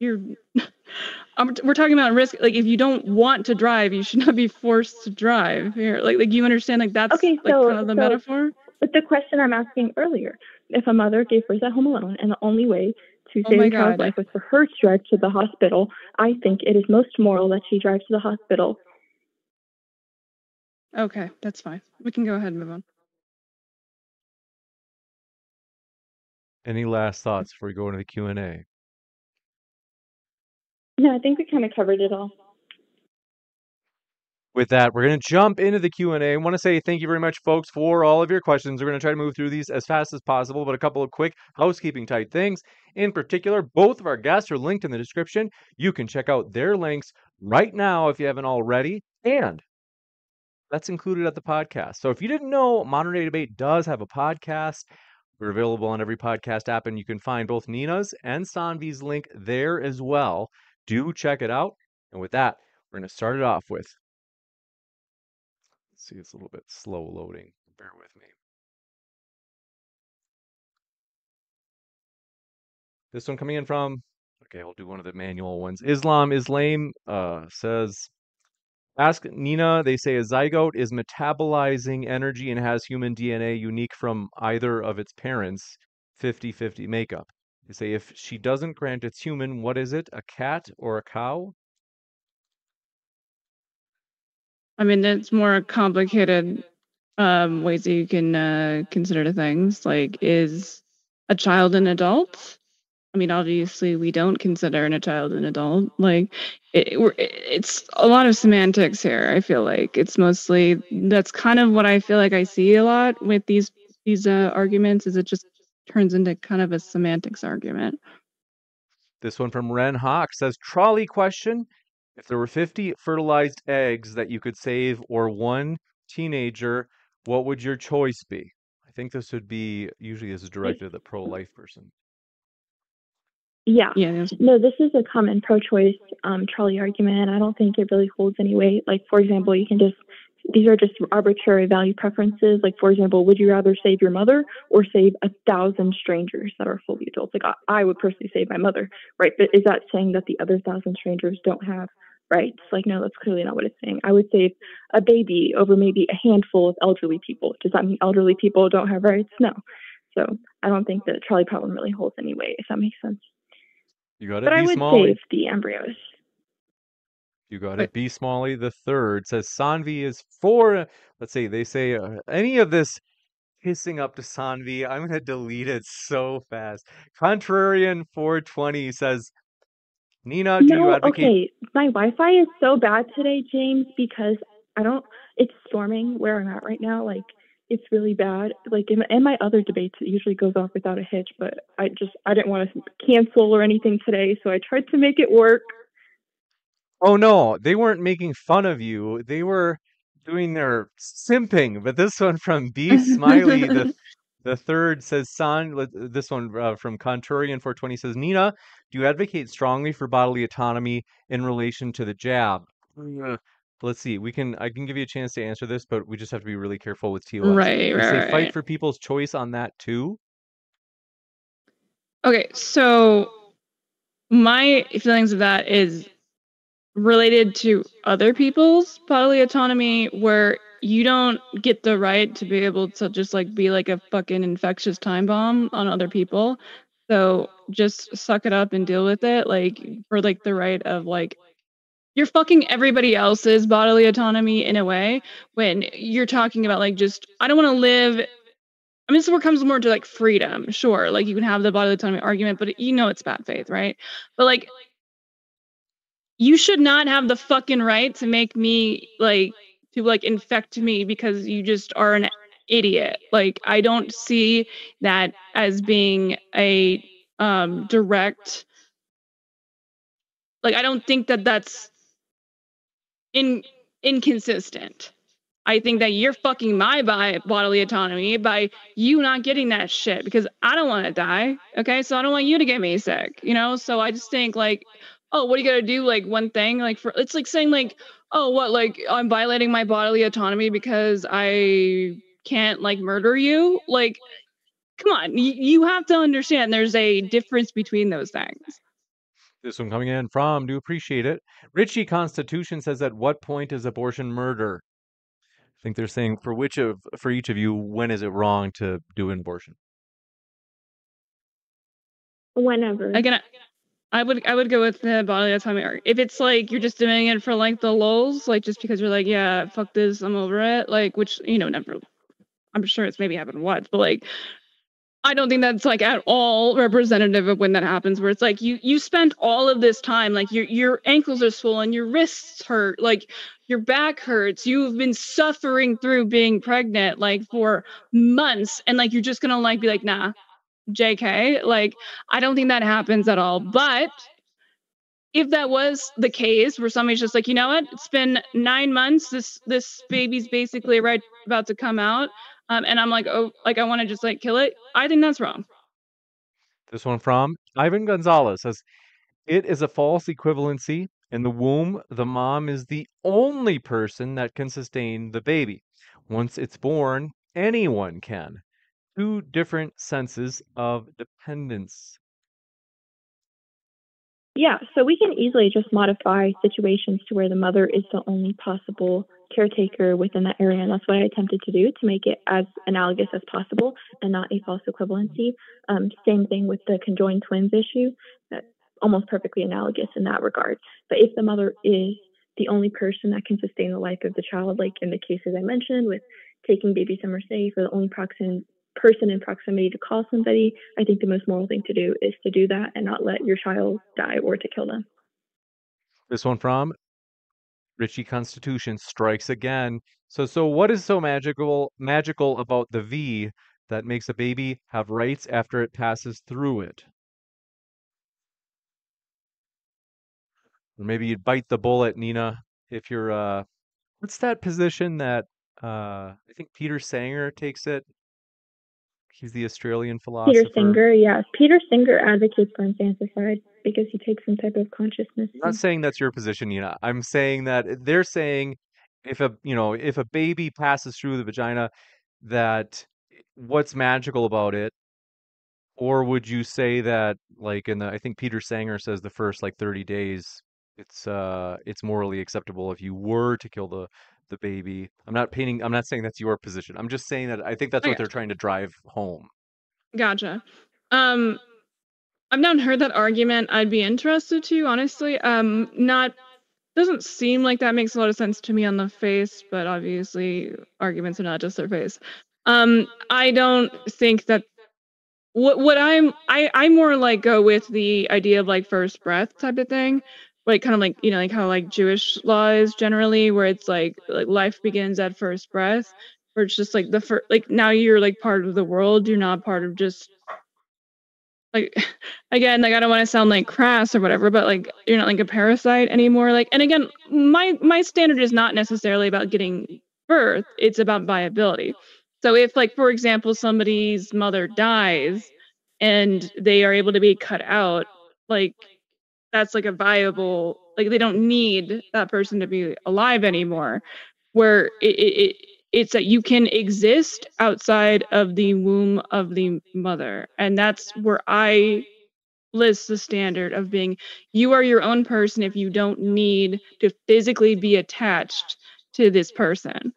You're. We're talking about risk. Like, if you don't want to drive, you should not be forced to drive. Here, like, like you understand? Like that's Okay, like so- kind of the so- metaphor. But the question I'm asking earlier, if a mother gave birth at home alone and the only way to Oh save my a child's life was for her to drive to the hospital, I think it is most moral that she drives to the hospital. Okay, that's fine. We can go ahead and move on. Any last thoughts before we go into the Q and A? No, I think we kind of covered it all. With that, we're going to jump into the Q&A. I want to say thank you very much, folks, for all of your questions. We're going to try to move through these as fast as possible, but a couple of quick housekeeping type things. In particular, both of our guests are linked in the description. You can check out their links right now if you haven't already, and that's included at the podcast. So if you didn't know, Modern Day Debate does have a podcast. We're available on every podcast app, and you can find both Neeina's and Saanvi's link there as well. Do check it out. And with that, we're going to start it off with see it's a little bit slow loading. Bear with me. This one coming in from, okay, we'll do one of the manual ones. Islam is lame uh, says, ask Neeina, they say a zygote is metabolizing energy and has human DNA unique from either of its parents, 50 50 makeup. They say if she doesn't grant it's human, what is it, a cat or a cow? I mean, it's more complicated um, ways that you can uh, consider things. Like, is a child an adult? I mean, obviously, we don't consider a child an adult. Like, it, it, it's a lot of semantics here. I feel like it's mostly that's kind of what I feel like I see a lot with these these uh, arguments. Is it just turns into kind of a semantics argument? This one from Ren Hawk says trolley question. If there were 50 fertilized eggs that you could save or one teenager, what would your choice be? I think this would be usually this is directed at the pro life person. Yeah. Yeah. No, this is a common pro choice um, trolley argument. I don't think it really holds any weight. Like, for example, you can just, these are just arbitrary value preferences. Like, for example, would you rather save your mother or save a thousand strangers that are fully adults? Like, I, I would personally save my mother, right? But is that saying that the other thousand strangers don't have rights? Like, no, that's clearly not what it's saying. I would save a baby over maybe a handful of elderly people. Does that mean elderly people don't have rights? No. So I don't think the trolley problem really holds any weight, if that makes sense. You got it. But I would Smalley. save the embryos. You got it. B Smalley the third says Saanvi is for. Let's see. They say uh, any of this hissing up to Saanvi. I'm gonna delete it so fast. Contrarian 420 says Neeina, do you no, advocate? okay. My Wi-Fi is so bad today, James, because I don't. It's storming where I'm at right now. Like it's really bad. Like in, in my other debates, it usually goes off without a hitch, but I just I didn't want to cancel or anything today, so I tried to make it work. Oh no, they weren't making fun of you. They were doing their simping. But this one from B Smiley the the third says San. This one uh, from Contrarian 420 says Neeina, do you advocate strongly for bodily autonomy in relation to the jab? Ugh. Let's see. We can. I can give you a chance to answer this, but we just have to be really careful with TOS. Right, right, say right. fight for people's choice on that too. Okay, so my feelings of that is related to other people's bodily autonomy where you don't get the right to be able to just like be like a fucking infectious time bomb on other people. So just suck it up and deal with it like for like the right of like you're fucking everybody else's bodily autonomy in a way when you're talking about like just I don't want to live I mean, this is where it comes more to like freedom. Sure, like you can have the bodily autonomy argument, but you know it's bad faith, right? But like, you should not have the fucking right to make me like to like infect me because you just are an idiot. Like, I don't see that as being a um direct. Like, I don't think that that's in inconsistent. I think that you're fucking my bodily autonomy by you not getting that shit because I don't want to die. Okay. So I don't want you to get me sick, you know? So I just think, like, oh, what do you got to do? Like, one thing, like, for it's like saying, like, oh, what, like, I'm violating my bodily autonomy because I can't, like, murder you? Like, come on. You, you have to understand there's a difference between those things. This one coming in from. Do appreciate it. Richie Constitution says, at what point is abortion murder? I think they're saying for which of for each of you, when is it wrong to do an abortion? Whenever. Again, I would I would go with the bodily autonomy. Or if it's like you're just doing it for like the lulz, like just because you're like, yeah, fuck this, I'm over it. Like, which you know, never. I'm sure it's maybe happened once, but like, I don't think that's like at all representative of when that happens. Where it's like you you spent all of this time, like your your ankles are swollen, your wrists hurt, like your back hurts. You've been suffering through being pregnant like for months, and like you're just gonna like be like, nah, JK. Like, I don't think that happens at all. But if that was the case, where somebody's just like, you know what, it's been nine months. This this baby's basically right about to come out, um, and I'm like, oh, like I want to just like kill it. I think that's wrong. This one from Ivan Gonzalez says, It is a false equivalency. In the womb, the mom is the only person that can sustain the baby. Once it's born, anyone can. Two different senses of dependence. Yeah, so we can easily just modify situations to where the mother is the only possible caretaker within that area. And that's what I attempted to do to make it as analogous as possible and not a false equivalency. Um, same thing with the conjoined twins issue, that's almost perfectly analogous in that regard. But if the mother is the only person that can sustain the life of the child, like in the cases I mentioned with taking baby somewhere safe or the only proxim- person in proximity to call somebody, I think the most moral thing to do is to do that and not let your child die or to kill them. This one from Richie Constitution strikes again. So so what is so magical magical about the V that makes a baby have rights after it passes through it? Or maybe you'd bite the bullet, Neeina, if you're uh what's that position that uh I think Peter Sanger takes it He's the Australian philosopher. Peter Singer, yes. Peter Singer advocates for infanticide because he takes some type of consciousness. I'm not saying that's your position, Neeina. I'm saying that they're saying if a you know if a baby passes through the vagina, that what's magical about it, or would you say that like in the I think Peter Sanger says the first like 30 days it's uh it's morally acceptable if you were to kill the the baby. I'm not painting. I'm not saying that's your position. I'm just saying that I think that's I what they're trying to drive home. Gotcha. Um, I've not heard that argument. I'd be interested to, honestly. Um, not doesn't seem like that makes a lot of sense to me on the face, but obviously arguments are not just their face. Um, I don't think that what what I'm I I more like go with the idea of like first breath type of thing. Like kind of like you know like how like Jewish law is generally where it's like like life begins at first breath where it's just like the first like now you're like part of the world you're not part of just like again like i don't want to sound like crass or whatever but like you're not like a parasite anymore like and again my my standard is not necessarily about getting birth it's about viability. So if like for example somebody's mother dies and they are able to be cut out like that's like a viable like they don't need that person to be alive anymore where it, it, it it's that you can exist outside of the womb of the mother. And that's where i list the standard of being you are your own person if you don't need to physically be attached to this person.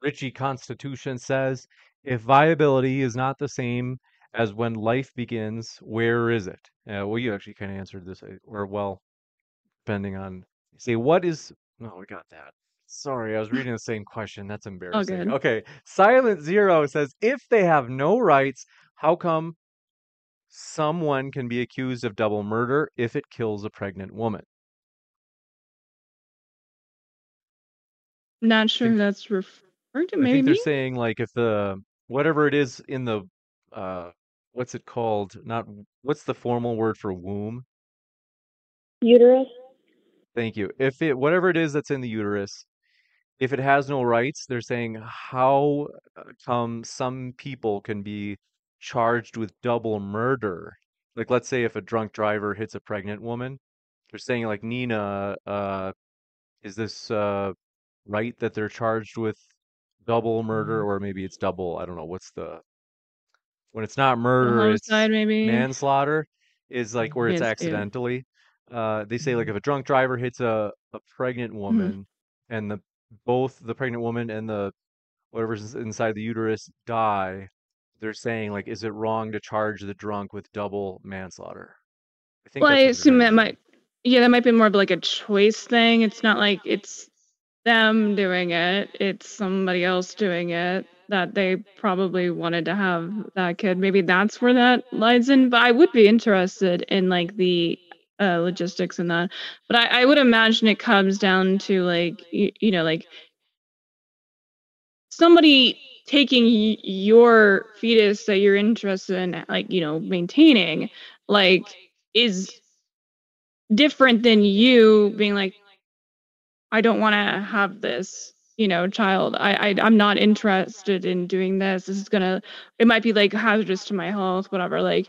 Richie Constitution says if viability is not the same as when life begins, where is it? Uh, well, you actually kind of answered this, uh, or well, depending on say what is. No, we got that. Sorry, I was reading the same question. That's embarrassing. good. Okay, Silent Zero says if they have no rights, how come someone can be accused of double murder if it kills a pregnant woman? not sure that's referring to I maybe think they're saying like if the whatever it is in the uh what's it called? Not what's the formal word for womb? Uterus? Thank you. If it whatever it is that's in the uterus, if it has no rights, they're saying how uh, come some people can be charged with double murder? Like let's say if a drunk driver hits a pregnant woman, they're saying like Neeina, uh, is this uh right that they're charged with double murder or maybe it's double, I don't know, what's the when it's not murder, it's maybe. manslaughter is like where it's accidentally. Uh, they say like if a drunk driver hits a, a pregnant woman and the both the pregnant woman and the whatever's inside the uterus die, they're saying like is it wrong to charge the drunk with double manslaughter? I think well i that's what they're assume that might yeah that might be more of like a choice thing. It's not like it's them doing it it's somebody else doing it that they probably wanted to have that kid. Maybe that's where that lies in but i would be interested in like the uh, logistics and that. But I, I would imagine it comes down to like you, you know like somebody taking y- your fetus that you're interested in like you know maintaining like is different than you being like i don't want to have this you know child I, I i'm not interested in doing this this is gonna it might be like hazardous to my health whatever like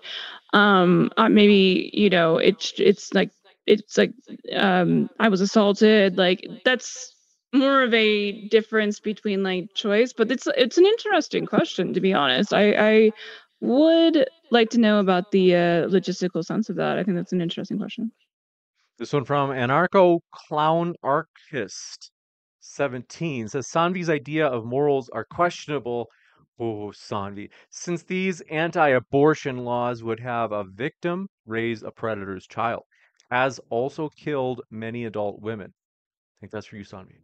um uh, maybe you know it's it's like it's like um i was assaulted like that's more of a difference between like choice but it's it's an interesting question to be honest i i would like to know about the uh, logistical sense of that. I think that's an interesting question. This one from Anarcho Clown Archist 17 says Saanvi's idea of morals are questionable. Oh, Saanvi. Since these anti abortion laws would have a victim raise a predator's child, has also killed many adult women. I think that's for you, Saanvi.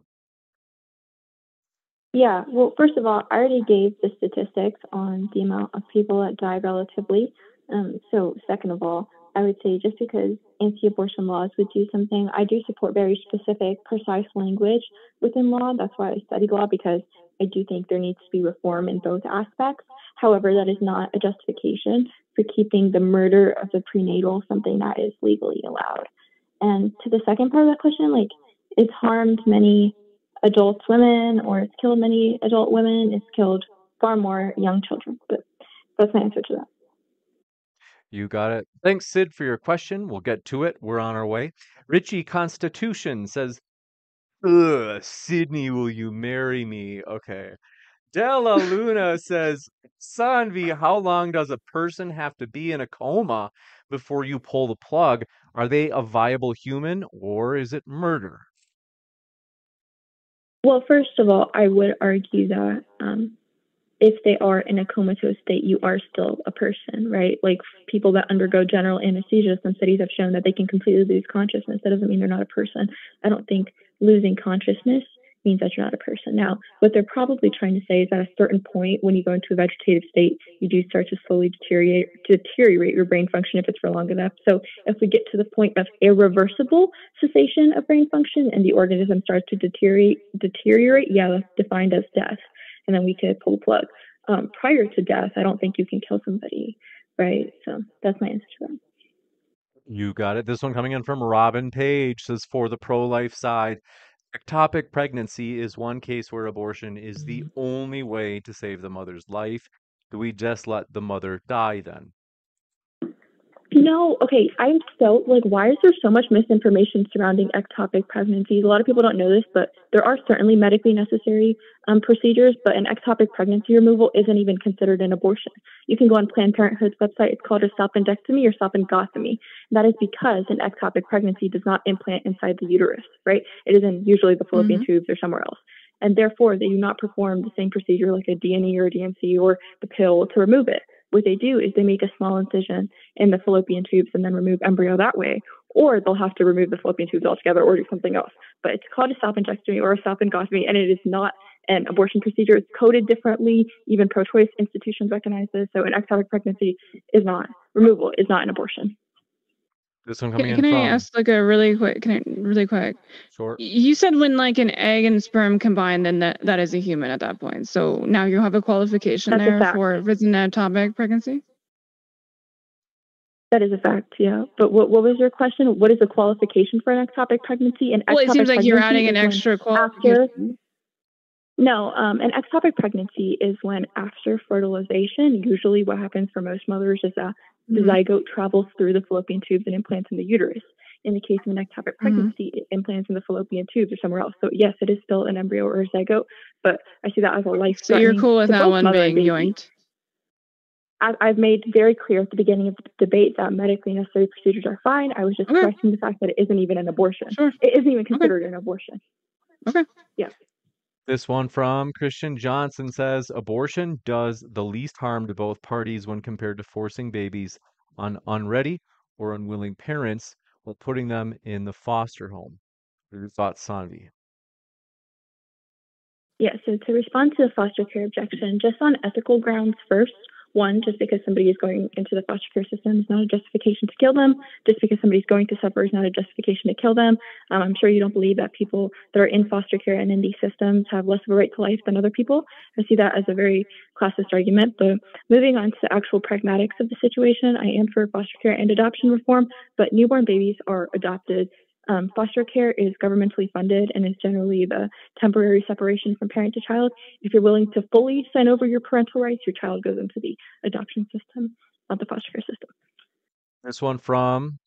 Yeah, well, first of all, I already gave the statistics on the amount of people that die relatively. Um, so, second of all, I would say just because anti abortion laws would do something, I do support very specific, precise language within law. That's why I studied law because I do think there needs to be reform in both aspects. However, that is not a justification for keeping the murder of the prenatal something that is legally allowed. And to the second part of that question, like it's harmed many adult women or it's killed many adult women, it's killed far more young children. But that's my answer to that. You got it. Thanks, Sith, for your question. We'll get to it. We're on our way. Richie Constitution says, Ugh, Sydney, will you marry me? Okay. Della Luna says, Saanvi, how long does a person have to be in a coma before you pull the plug? Are they a viable human or is it murder? Well, first of all, I would argue that um, if they are in a comatose state, you are still a person, right? Like people that undergo general anesthesia, some studies have shown that they can completely lose consciousness. That doesn't mean they're not a person. I don't think losing consciousness means that you're not a person. Now, what they're probably trying to say is at a certain point, when you go into a vegetative state, you do start to slowly deteriorate, deteriorate your brain function if it's for long enough. So, if we get to the point of irreversible cessation of brain function and the organism starts to deteriorate, deteriorate, yeah, that's defined as death and then we could pull the plug. Um, prior to death, I don't think you can kill somebody, right? So that's my answer to that. You got it. This one coming in from Robin Page says for the pro life side, ectopic pregnancy is one case where abortion is the mm-hmm. only way to save the mother's life. Do we just let the mother die then? No, okay. I'm so like, why is there so much misinformation surrounding ectopic pregnancies? A lot of people don't know this, but there are certainly medically necessary um, procedures, but an ectopic pregnancy removal isn't even considered an abortion. You can go on Planned Parenthood's website. It's called a salpingectomy or salpingotomy. That is because an ectopic pregnancy does not implant inside the uterus, right? It is in usually the fallopian mm-hmm. tubes or somewhere else. And therefore, they do not perform the same procedure like a D&E or a D&C or the pill to remove it what they do is they make a small incision in the fallopian tubes and then remove embryo that way. Or they'll have to remove the fallopian tubes altogether or do something else. But it's called a salpingectomy or a salpingotomy, and it is not an abortion procedure. It's coded differently. Even pro-choice institutions recognize this. So an ectopic pregnancy is not removal is not an abortion. This one coming can, in can I ask like a really quick, can I, really quick? Sure. You said when like an egg and sperm combine, then that, that is a human at that point. So now you have a qualification That's there a for if it's an ectopic pregnancy. That is a fact, yeah. But what, what was your question? What is the qualification for an ectopic pregnancy? And well, it seems like you're adding an extra qualification. After, no, um, an ectopic pregnancy is when after fertilization, usually what happens for most mothers is that the mm-hmm. zygote travels through the fallopian tubes and implants in the uterus. In the case of an ectopic mm-hmm. pregnancy, mm-hmm. it implants in the fallopian tubes or somewhere else. So yes, it is still an embryo or a zygote, but I see that as a life. So you're cool with that one being yoinked. I've made very clear at the beginning of the debate that medically necessary procedures are fine. I was just okay. the fact that it isn't even an abortion. Sure. It isn't even considered okay. an abortion. Okay. Yeah. This one from Christian Johnson says abortion does the least harm to both parties when compared to forcing babies on unready or unwilling parents while putting them in the foster home. What are your thoughts, Saanvi? Yeah, so to respond to the foster care objection, just on ethical grounds first, one, just because somebody is going into the foster care system is not a justification to kill them. Just because somebody's going to suffer is not a justification to kill them. Um, I'm sure you don't believe that people that are in foster care and in these systems have less of a right to life than other people. I see that as a very classist argument. But moving on to the actual pragmatics of the situation, I am for foster care and adoption reform, but newborn babies are adopted um, foster care is governmentally funded and is generally the temporary separation from parent to child. If you're willing to fully sign over your parental rights, your child goes into the adoption system, not the foster care system. This one from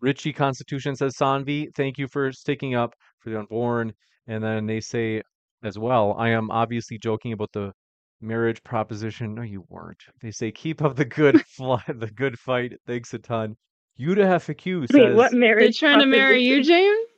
Richie Constitution says, Saanvi, thank you for sticking up for the unborn. And then they say as well, I am obviously joking about the marriage proposition. No, you weren't. They say keep up the good fly, the good fight. Thanks a ton. Yuda FAQ says Wait, what They're marriage? trying to marry you, proposition? James?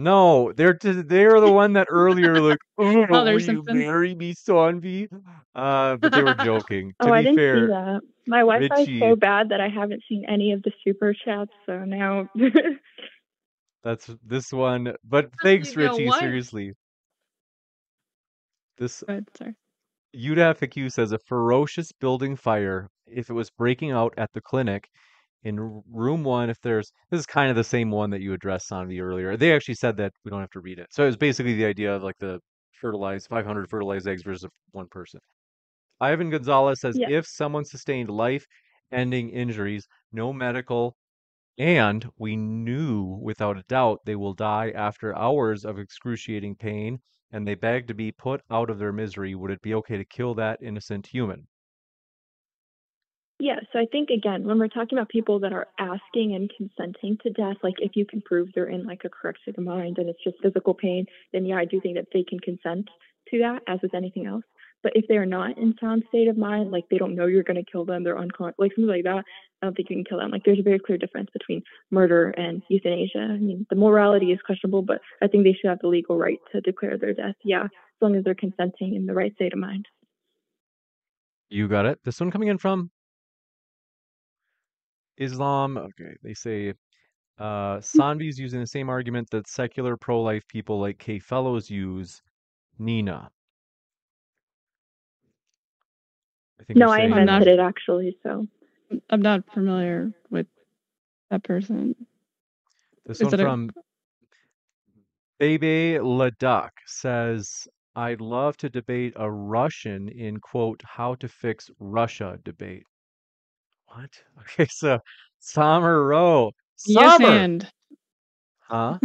no. They're t- they're the one that earlier like oh, Oh, will there's you marry me, Saanvi? Uh, but they were joking. Oh, to I be didn't fair, see that. My Wi-Fi is so bad that I haven't seen any of the super chats. So now, that's this one. But thanks, You know Richie. what? Seriously, this Go ahead, sorry. Yuda FAQ says a ferocious building fire if it was breaking out at the clinic in room one. If there's this is kind of the same one that you addressed Saanvi earlier. They actually said that we don't have to read it. So it was basically the idea of like the fertilized 500 fertilized eggs versus one person. Ivan Gonzalez says Yeah. if someone sustained life-ending injuries, no medical, and we knew without a doubt they will die after hours of excruciating pain, and they beg to be put out of their misery, would it be okay to kill that innocent human? Yeah. So I think again, when we're talking about people that are asking and consenting to death, like if you can prove they're in like a correct state of mind and it's just physical pain, then yeah, I do think that they can consent to that, as with anything else. But if they are not in sound state of mind, like they don't know you're going to kill them, they're unconscious, like something like that, I don't think you can kill them. Like there's a very clear difference between murder and euthanasia. I mean, the morality is questionable, but I think they should have the legal right to declare their death. Yeah, as long as they're consenting in the right state of mind. You got it. This one coming in from Islam. Okay, they say uh, Saanvi's using the same argument that secular pro-life people like Kay Fellows use. Neeina. I think No, you're I saying- I'm not- invented it actually. So I'm not familiar with that person. This Is one it a- from Bebe Ladakh says, I'd love to debate a Russian in quote, how to fix Russia debate. What? Okay, so Summer Rowe. Yes, Summer! and Huh?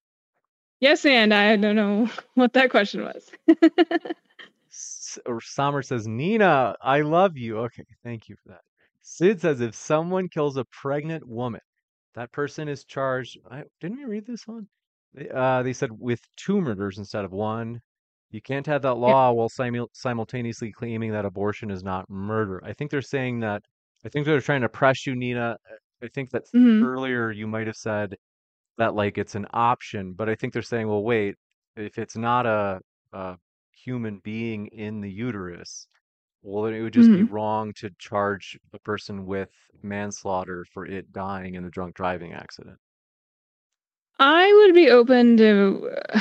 yes, and I don't know what that question was. Summer says, Neeina, I love you. Okay, thank you for that. Sith says, if someone kills a pregnant woman, that person is charged. I, didn't we read this one? They, uh, they said with two murders instead of one. You can't have that law while simul- simultaneously claiming that abortion is not murder. I think they're saying that. I think they're trying to press you, Neeina. I think that Mhm. earlier you might have said that like it's an option, but I think they're saying, well, wait, if it's not a, a human being in the uterus, well, then it would just be wrong to charge a person with manslaughter for it dying in a drunk driving accident. I would be open to uh,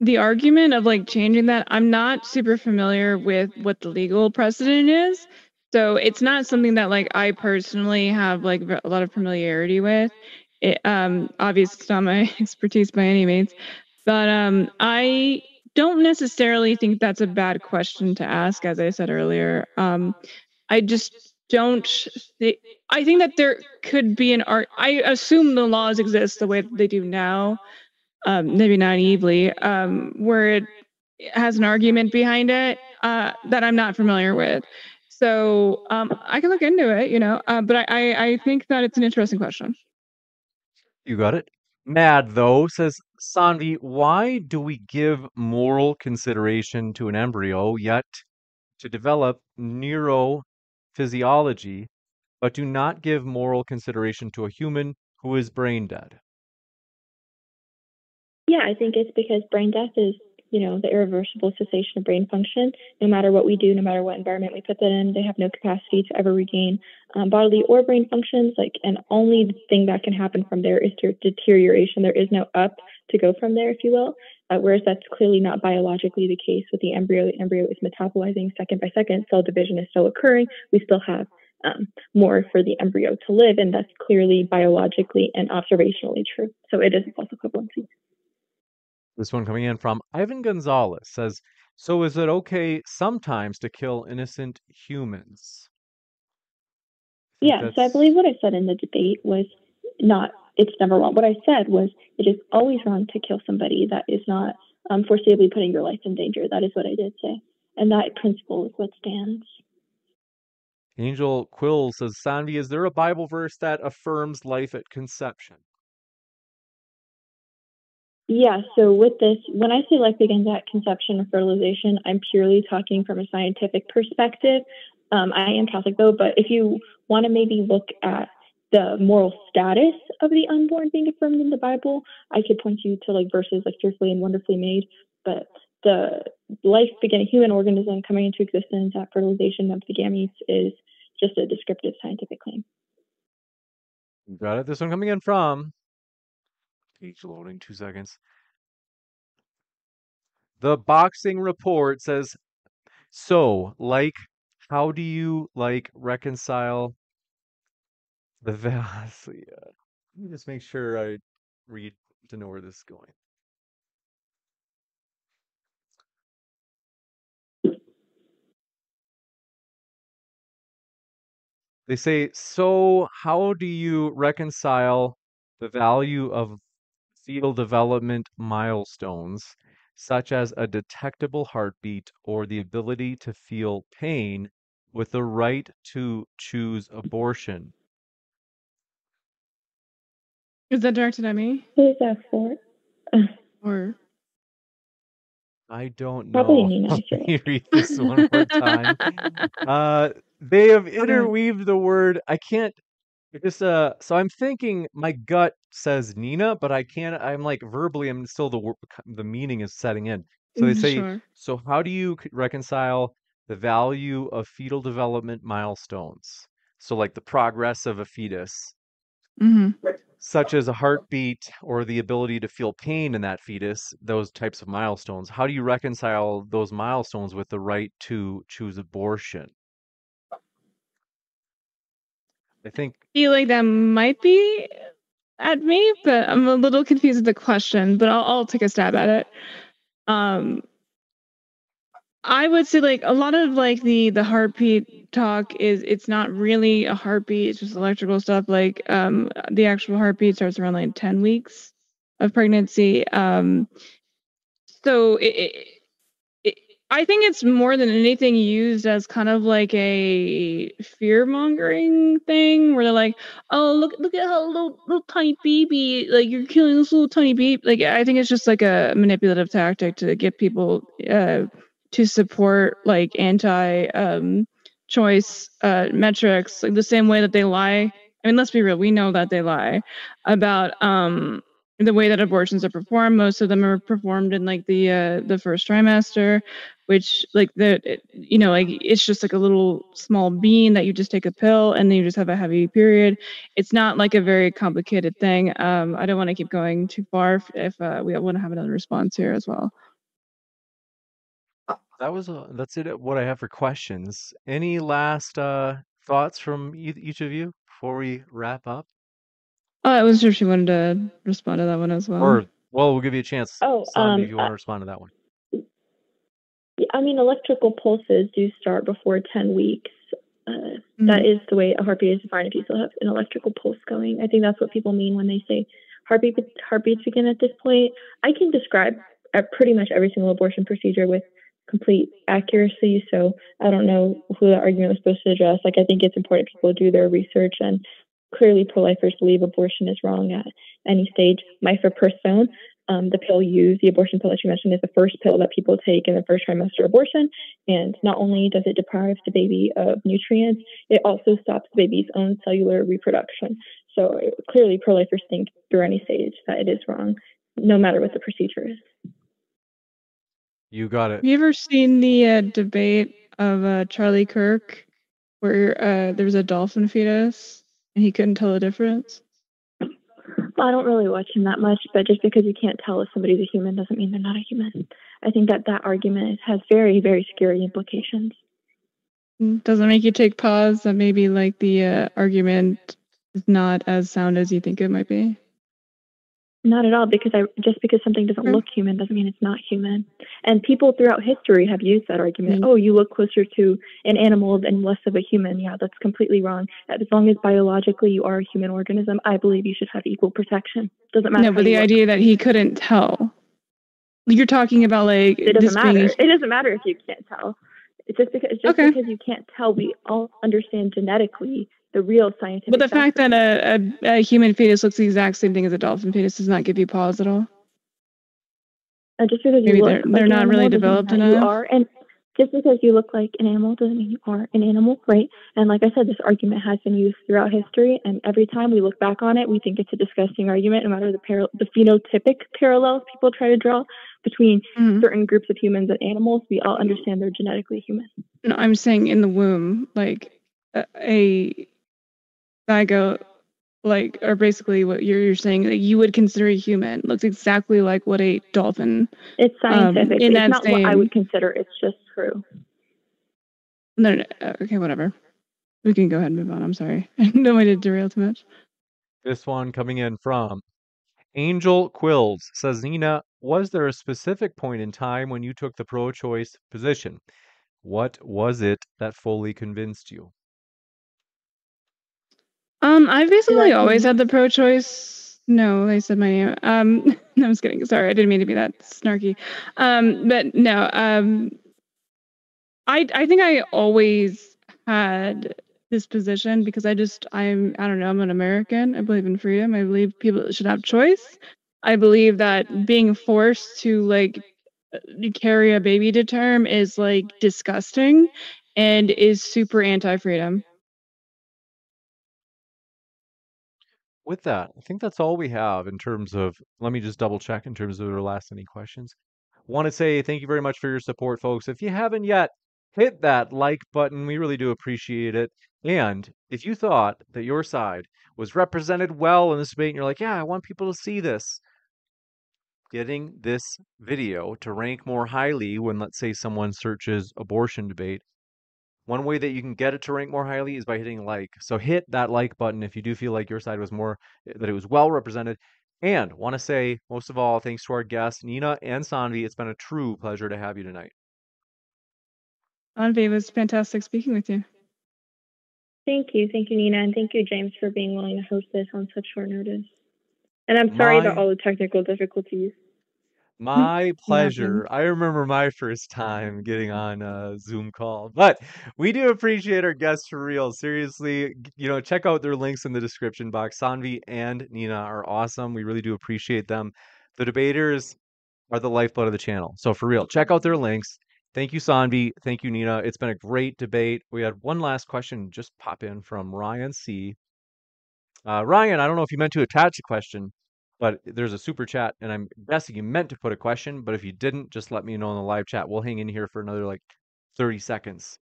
the argument of like changing that. I'm not super familiar with what the legal precedent is. So it's not something that like I personally have like a lot of familiarity with. It, um, obviously, it's not my expertise by any means, but um, I don't necessarily think that's a bad question to ask. As I said earlier, um, I just don't. thi- I think that there could be an art. I assume the laws exist the way they do now, um, maybe naively, um, where it has an argument behind it uh, that I'm not familiar with. So um, I can look into it, you know, uh, but I, I, I think that it's an interesting question. You got it. Mad though says Saanvi, why do we give moral consideration to an embryo yet to develop neurophysiology, but do not give moral consideration to a human who is brain dead? Yeah, I think it's because brain death is, you know, the irreversible cessation of brain function. No matter what we do, no matter what environment we put them in, they have no capacity to ever regain um, bodily or brain functions. Like, and only thing that can happen from there is deterioration. There is no up to go from there, if you will. Uh, whereas that's clearly not biologically the case with the embryo. The embryo is metabolizing second by second. Cell division is still occurring. We still have um, more for the embryo to live, and that's clearly biologically and observationally true. So it is a false equivalency. This one coming in from Ivan Gonzalez says, So is it okay sometimes to kill innocent humans? Yeah, so I believe what I said in the debate was not, it's never wrong. What I said was it is always wrong to kill somebody that is not um, foreseeably putting your life in danger. That is what I did say. And that principle is what stands. Angel Quill says, Saanvi, is there a Bible verse that affirms life at conception? Yeah, so with this, when I say life begins at conception or fertilization, I'm purely talking from a scientific perspective. Um, I am Catholic though, but if you want to maybe look at the moral status of the unborn being affirmed in the Bible, I could point you to like verses like fearfully and wonderfully made. But the life beginning human organism coming into existence at fertilization of the gametes is just a descriptive scientific claim. Got it. This one coming in from page loading two seconds. The boxing report says so like how do you like reconcile the vast yeah. Let me just make sure I read to know where this is going. They say, so how do you reconcile the value of fetal development milestones, such as a detectable heartbeat or the ability to feel pain, with the right to choose abortion? Is that directed at me? Who is that for? Or I don't know. Neeina, I Let me read this one more time. Uh, they have interweaved the word. I can't. Just uh, so I'm thinking. My gut says Neeina, but I can't. I'm like verbally. I'm still the wor- the meaning is setting in. So they Mm, say. sure. So how do you c- reconcile the value of fetal development milestones? So like the progress of a fetus, hmm such as a heartbeat or the ability to feel pain in that fetus, those types of milestones. How do you reconcile those milestones with the right to choose abortion? I think feel like that might be at me, but I'm a little confused with the question. But I'll, I'll take a stab at it. Um, I would say like a lot of like the the heartbeat talk is it's not really a heartbeat; it's just electrical stuff. Like um, the actual heartbeat starts around like ten weeks of pregnancy. Um, so it, it, I think it's more than anything used as kind of like a fear mongering thing, where they're like, "Oh, look, look at how little, little tiny baby, like you're killing this little tiny baby." Like I think it's just like a manipulative tactic to get people uh, to support like anti um, choice uh, metrics, like the same way that they lie. I mean, let's be real, we know that they lie about um, the way that abortions are performed. Most of them are performed in like the uh, the first trimester, which like the you know like it's just like a little small bean that you just take a pill and then you just have a heavy period. It's not like a very complicated thing. Um, I don't want to keep going too far if, if uh, we want to have another response here as well. that was uh that's it. What I have for questions. Any last uh, thoughts from each of you before we wrap up? Oh, I wasn't sure if she wanted to respond to that one as well. Or well, we'll give you a chance, Oh, Saanvi, um, if you want uh, to respond to that one. I mean, electrical pulses do start before 10 weeks. Uh, That Mhm. is the way a heartbeat is defined if you still have an electrical pulse going. I think that's what people mean when they say heartbeat heartbeats begin at this point. I can describe uh, pretty much every single abortion procedure with complete accuracy, so I don't know who the argument was supposed to address. Like, I think it's important people do their research, and clearly pro-lifers believe abortion is wrong at any stage. Mifepristone, um, the pill used, the abortion pill that you mentioned, is the first pill that people take in the first trimester abortion. And not only does it deprive the baby of nutrients, it also stops the baby's own cellular reproduction. So clearly, pro lifers think through any stage that it is wrong, no matter what the procedure is. You got it. Have you ever seen the uh, debate of uh, Charlie Kirk, where uh, there was a dolphin fetus and he couldn't tell the difference? Well, I don't really watch him that much, but just because you can't tell if somebody's a human doesn't mean they're not a human. I think that that argument has very, very scary implications. Mm, Doesn't make you take pause that maybe like the uh, argument is not as sound as you think it might be. Not at all, because I just because something doesn't look human doesn't mean it's not human. And people throughout history have used that argument. Mm. Oh, you look closer to an animal and less of a human. Yeah, that's completely wrong. As long as biologically you are a human organism, I believe you should have equal protection. Doesn't matter. No, but the look. idea that he couldn't tell. You're talking about like it doesn't matter. being It doesn't matter if you can't tell. It's just because just Okay. because you can't tell, we all understand genetically the real scientific. But the fact that a, a, a human fetus looks the exact same thing as a dolphin fetus does not give you pause at all. Uh, just because Maybe you they're look like they're an not really developed that you are. And just because you look like an animal doesn't mean you are an animal, right? And like I said, this argument has been used throughout history, and every time we look back on it, we think it's a disgusting argument, no matter the par- the phenotypic parallels people try to draw between Mhm. certain groups of humans and animals. We all understand they're genetically human. No, I'm saying in the womb, like a zygote, like, or basically what you're, you're saying that you would consider a human looks exactly like what a dolphin. It's Um, scientific. in it's that not what I would consider. It's just true. No, no, no, okay, whatever. We can go ahead and move on. I'm sorry. I don't want to derail too much. This one coming in from Angel Quills says, Neeina, was there a specific point in time when you took the pro choice position? What was it that fully convinced you? Um, I've basically always had the pro-choice. No, they said my name. Um, no, I was kidding. Sorry, I didn't mean to be that snarky. Um, but no, um, I I think I always had this position because I just I'm I don't know I'm an American. I believe in freedom. I believe people should have choice. I believe that being forced to like carry a baby to term is like disgusting and is super anti-freedom. With that, I think that's all we have in terms of, let me just double check in terms of the last any questions. Want to say thank you very much for your support, folks. If you haven't yet, hit that like button. We really do appreciate it. And if you thought that your side was represented well in this debate and you're like, yeah, I want people to see this, getting this video to rank more highly when, let's say, someone searches abortion debate. One way that you can get it to rank more highly is by hitting like. So hit that like button if you do feel like your side was more, eh, that it was well represented. And want to say, most of all, thanks to our guests, Neeina and Saanvi. It's been a true pleasure to have you tonight. Anvi, it was fantastic speaking with you. Thank you. Thank you, Neeina. And thank you, James, for being willing to host this on such short notice. And I'm sorry about all the technical difficulties. My pleasure. I remember my first time getting on a Zoom call, but we do appreciate our guests for real. Seriously, you know, check out their links in the description box. Saanvi and Neeina are awesome. We really do appreciate them. The debaters are the lifeblood of the channel. So for real, check out their links. Thank you, Saanvi. Thank you, Neeina. It's been a great debate. We had one last question just pop in from Ryan C. Uh, Ryan, I don't know if you meant to attach a question, but there's a super chat, and I'm guessing you meant to put a question. But if you didn't, just let me know in the live chat. We'll hang in here for another like 30 seconds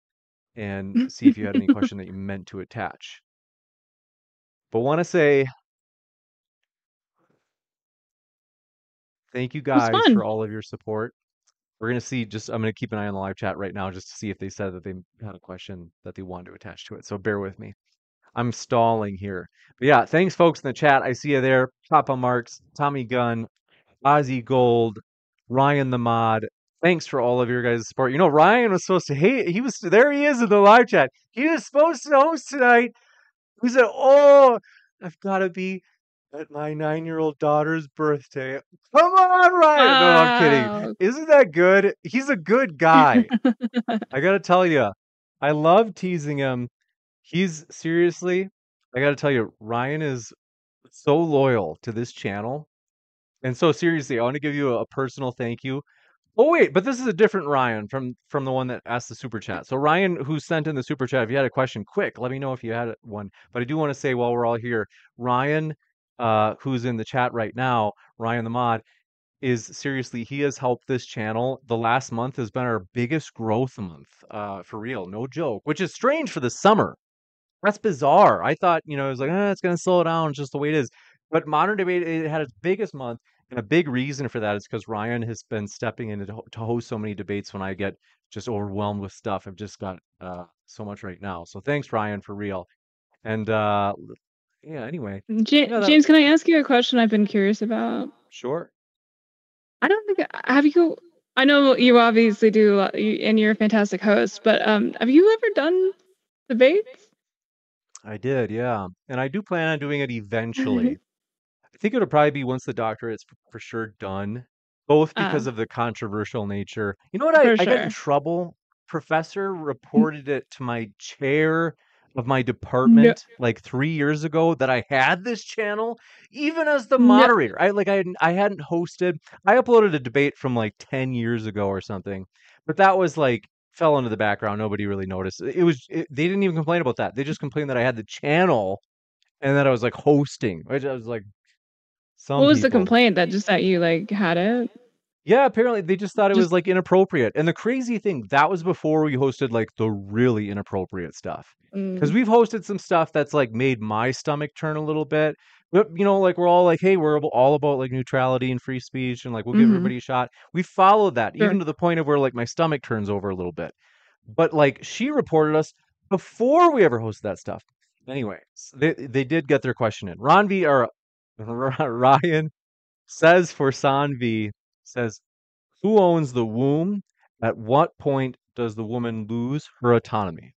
and see if you had any question that you meant to attach. But want to say thank you guys for all of your support. We're gonna see. Just I'm gonna keep an eye on the live chat right now, just to see if they said that they had a question that they wanted to attach to it. So bear with me. I'm stalling here. But yeah, thanks folks in the chat. I see you there. Papa Marks, Tommy Gunn, Ozzy Gold, Ryan the Mod. Thanks for all of your guys' support. You know, Ryan was supposed to hate. he was there he is in the live chat. He was supposed to host tonight. He said, Oh, I've gotta be at my nine-year-old daughter's birthday. Come on, Ryan. No, I'm kidding. Oh. Isn't that good? He's a good guy. I gotta tell you, I love teasing him. He's seriously, I gotta tell you, Ryan is so loyal to this channel. And so seriously, I want to give you a personal thank you. Oh wait, but this is a different Ryan from from the one that asked the super chat. So Ryan, who sent in the super chat, if you had a question, quick, let me know if you had one. But I do want to say while we're all here, Ryan, uh, who's in the chat right now, Ryan the mod, is seriously he has helped this channel. The last month has been our biggest growth month, uh, for real, no joke. Which is strange for the summer. That's bizarre. I thought, you know, it was like, eh, it's going to slow down just the way it is. But modern debate, it had its biggest month. And a big reason for that is because Ryan has been stepping in to, ho- to host so many debates when I get just overwhelmed with stuff. I've just got uh, so much right now. So thanks, Ryan, for real. And uh, yeah, anyway, that- James, can I ask you a question I've been curious about? sure. I don't think have you. I know you obviously do, a lot- and you're a fantastic host. But um, have you ever done debates? I did, yeah. And I do plan on doing it eventually. I think it'll probably be once the doctorate's for sure done, both because Ah. of the controversial nature. You know what? I, For I got in sure. trouble. Professor reported it to my chair of my department like three years ago that I had this channel, even as the moderator. I like I hadn't, I hadn't hosted. I uploaded a debate from like ten years ago or something, but that was like fell into the background. Nobody really noticed. It was it, they didn't even complain about that. They just complained that I had the channel and that I was like hosting. Which I was like, some what was people, the complaint that just that you like had it? Yeah, apparently they just thought it just, was like inappropriate. And the crazy thing, that was before we hosted like the really inappropriate stuff. Because mm. we've hosted some stuff that's like made my stomach turn a little bit. You know, like we're all like, hey, we're all about like neutrality and free speech and like we'll give mm-hmm. everybody a shot. We followed that, sure. even to the point of where like my stomach turns over a little bit. But like she reported us before we ever hosted that stuff. Anyway, they they did get their question in. Ron V or Ryan says for Saanvi says, Who owns the womb? At what point does the woman lose her autonomy?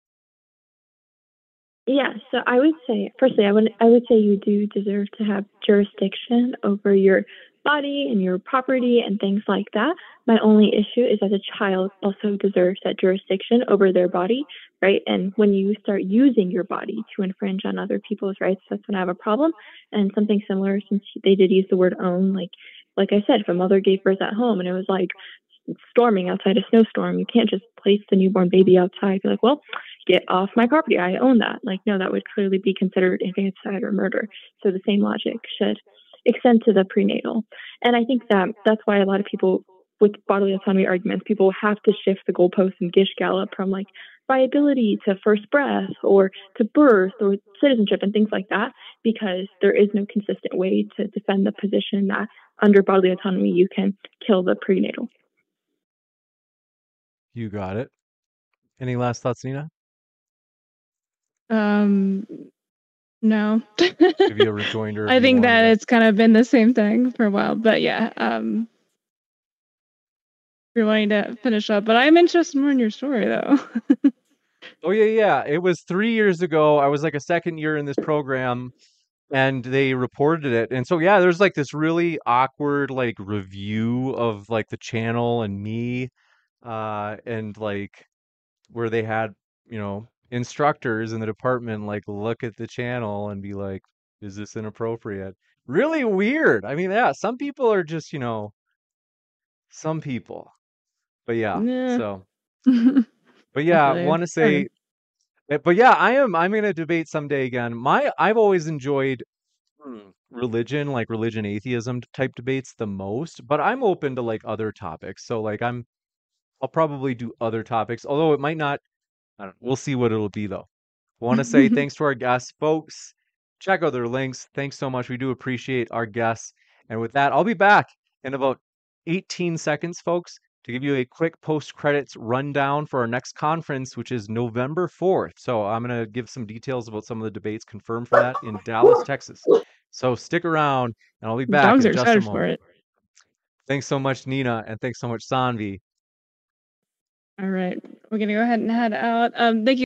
Yeah, so I would say, firstly, I would I would say you do deserve to have jurisdiction over your body and your property and things like that. My only issue is that a child also deserves that jurisdiction over their body, right? And when you start using your body to infringe on other people's rights, that's when I have a problem. And something similar, since they did use the word own, like like I said, if a mother gave birth at home and it was like storming outside a snowstorm, you can't just place the newborn baby outside. Be like, well, get off my property. I own that. Like, no, that would clearly be considered infanticide or murder. So the same logic should extend to the prenatal. And I think that that's why a lot of people with bodily autonomy arguments, people have to shift the goalposts and gish gallop from like viability to first breath or to birth or citizenship and things like that, because there is no consistent way to defend the position that under bodily autonomy you can kill the prenatal. You got it. Any last thoughts, Neeina? Um, no. Give you a rejoinder. I think that it's kind of been the same thing for a while, but yeah. Um, you're wanting to finish up, but I'm interested more in your story though. oh yeah, yeah. It was three years ago. I was like a second year in this program, and they reported it. And so yeah, there's like this really awkward like review of like the channel and me, uh, and like where they had you know instructors in the department like look at the channel and be like, is this inappropriate? Really weird. I mean, yeah, some people are just, you know, some people. But yeah, so but yeah, I want to say eh, but yeah, I am I'm going to debate someday again. My I've always enjoyed hmm, religion, like religion atheism type debates the most, but I'm open to like other topics. So like I'm I'll probably do other topics, although it might not I don't, we'll see what it'll be though. Want to say thanks to our guests, folks. Check out their links. Thanks so much. We do appreciate our guests. And with that, I'll be back in about 18 seconds, folks, to give you a quick post credits rundown for our next conference, which is November 4th. So I'm going to give some details about some of the debates confirmed for that in Dallas, Texas. So stick around and I'll be back. Dogs are excited for it. Thanks so much, Neeina, and thanks so much, Saanvi. All right. We're going to go ahead and head out. Um, thank you.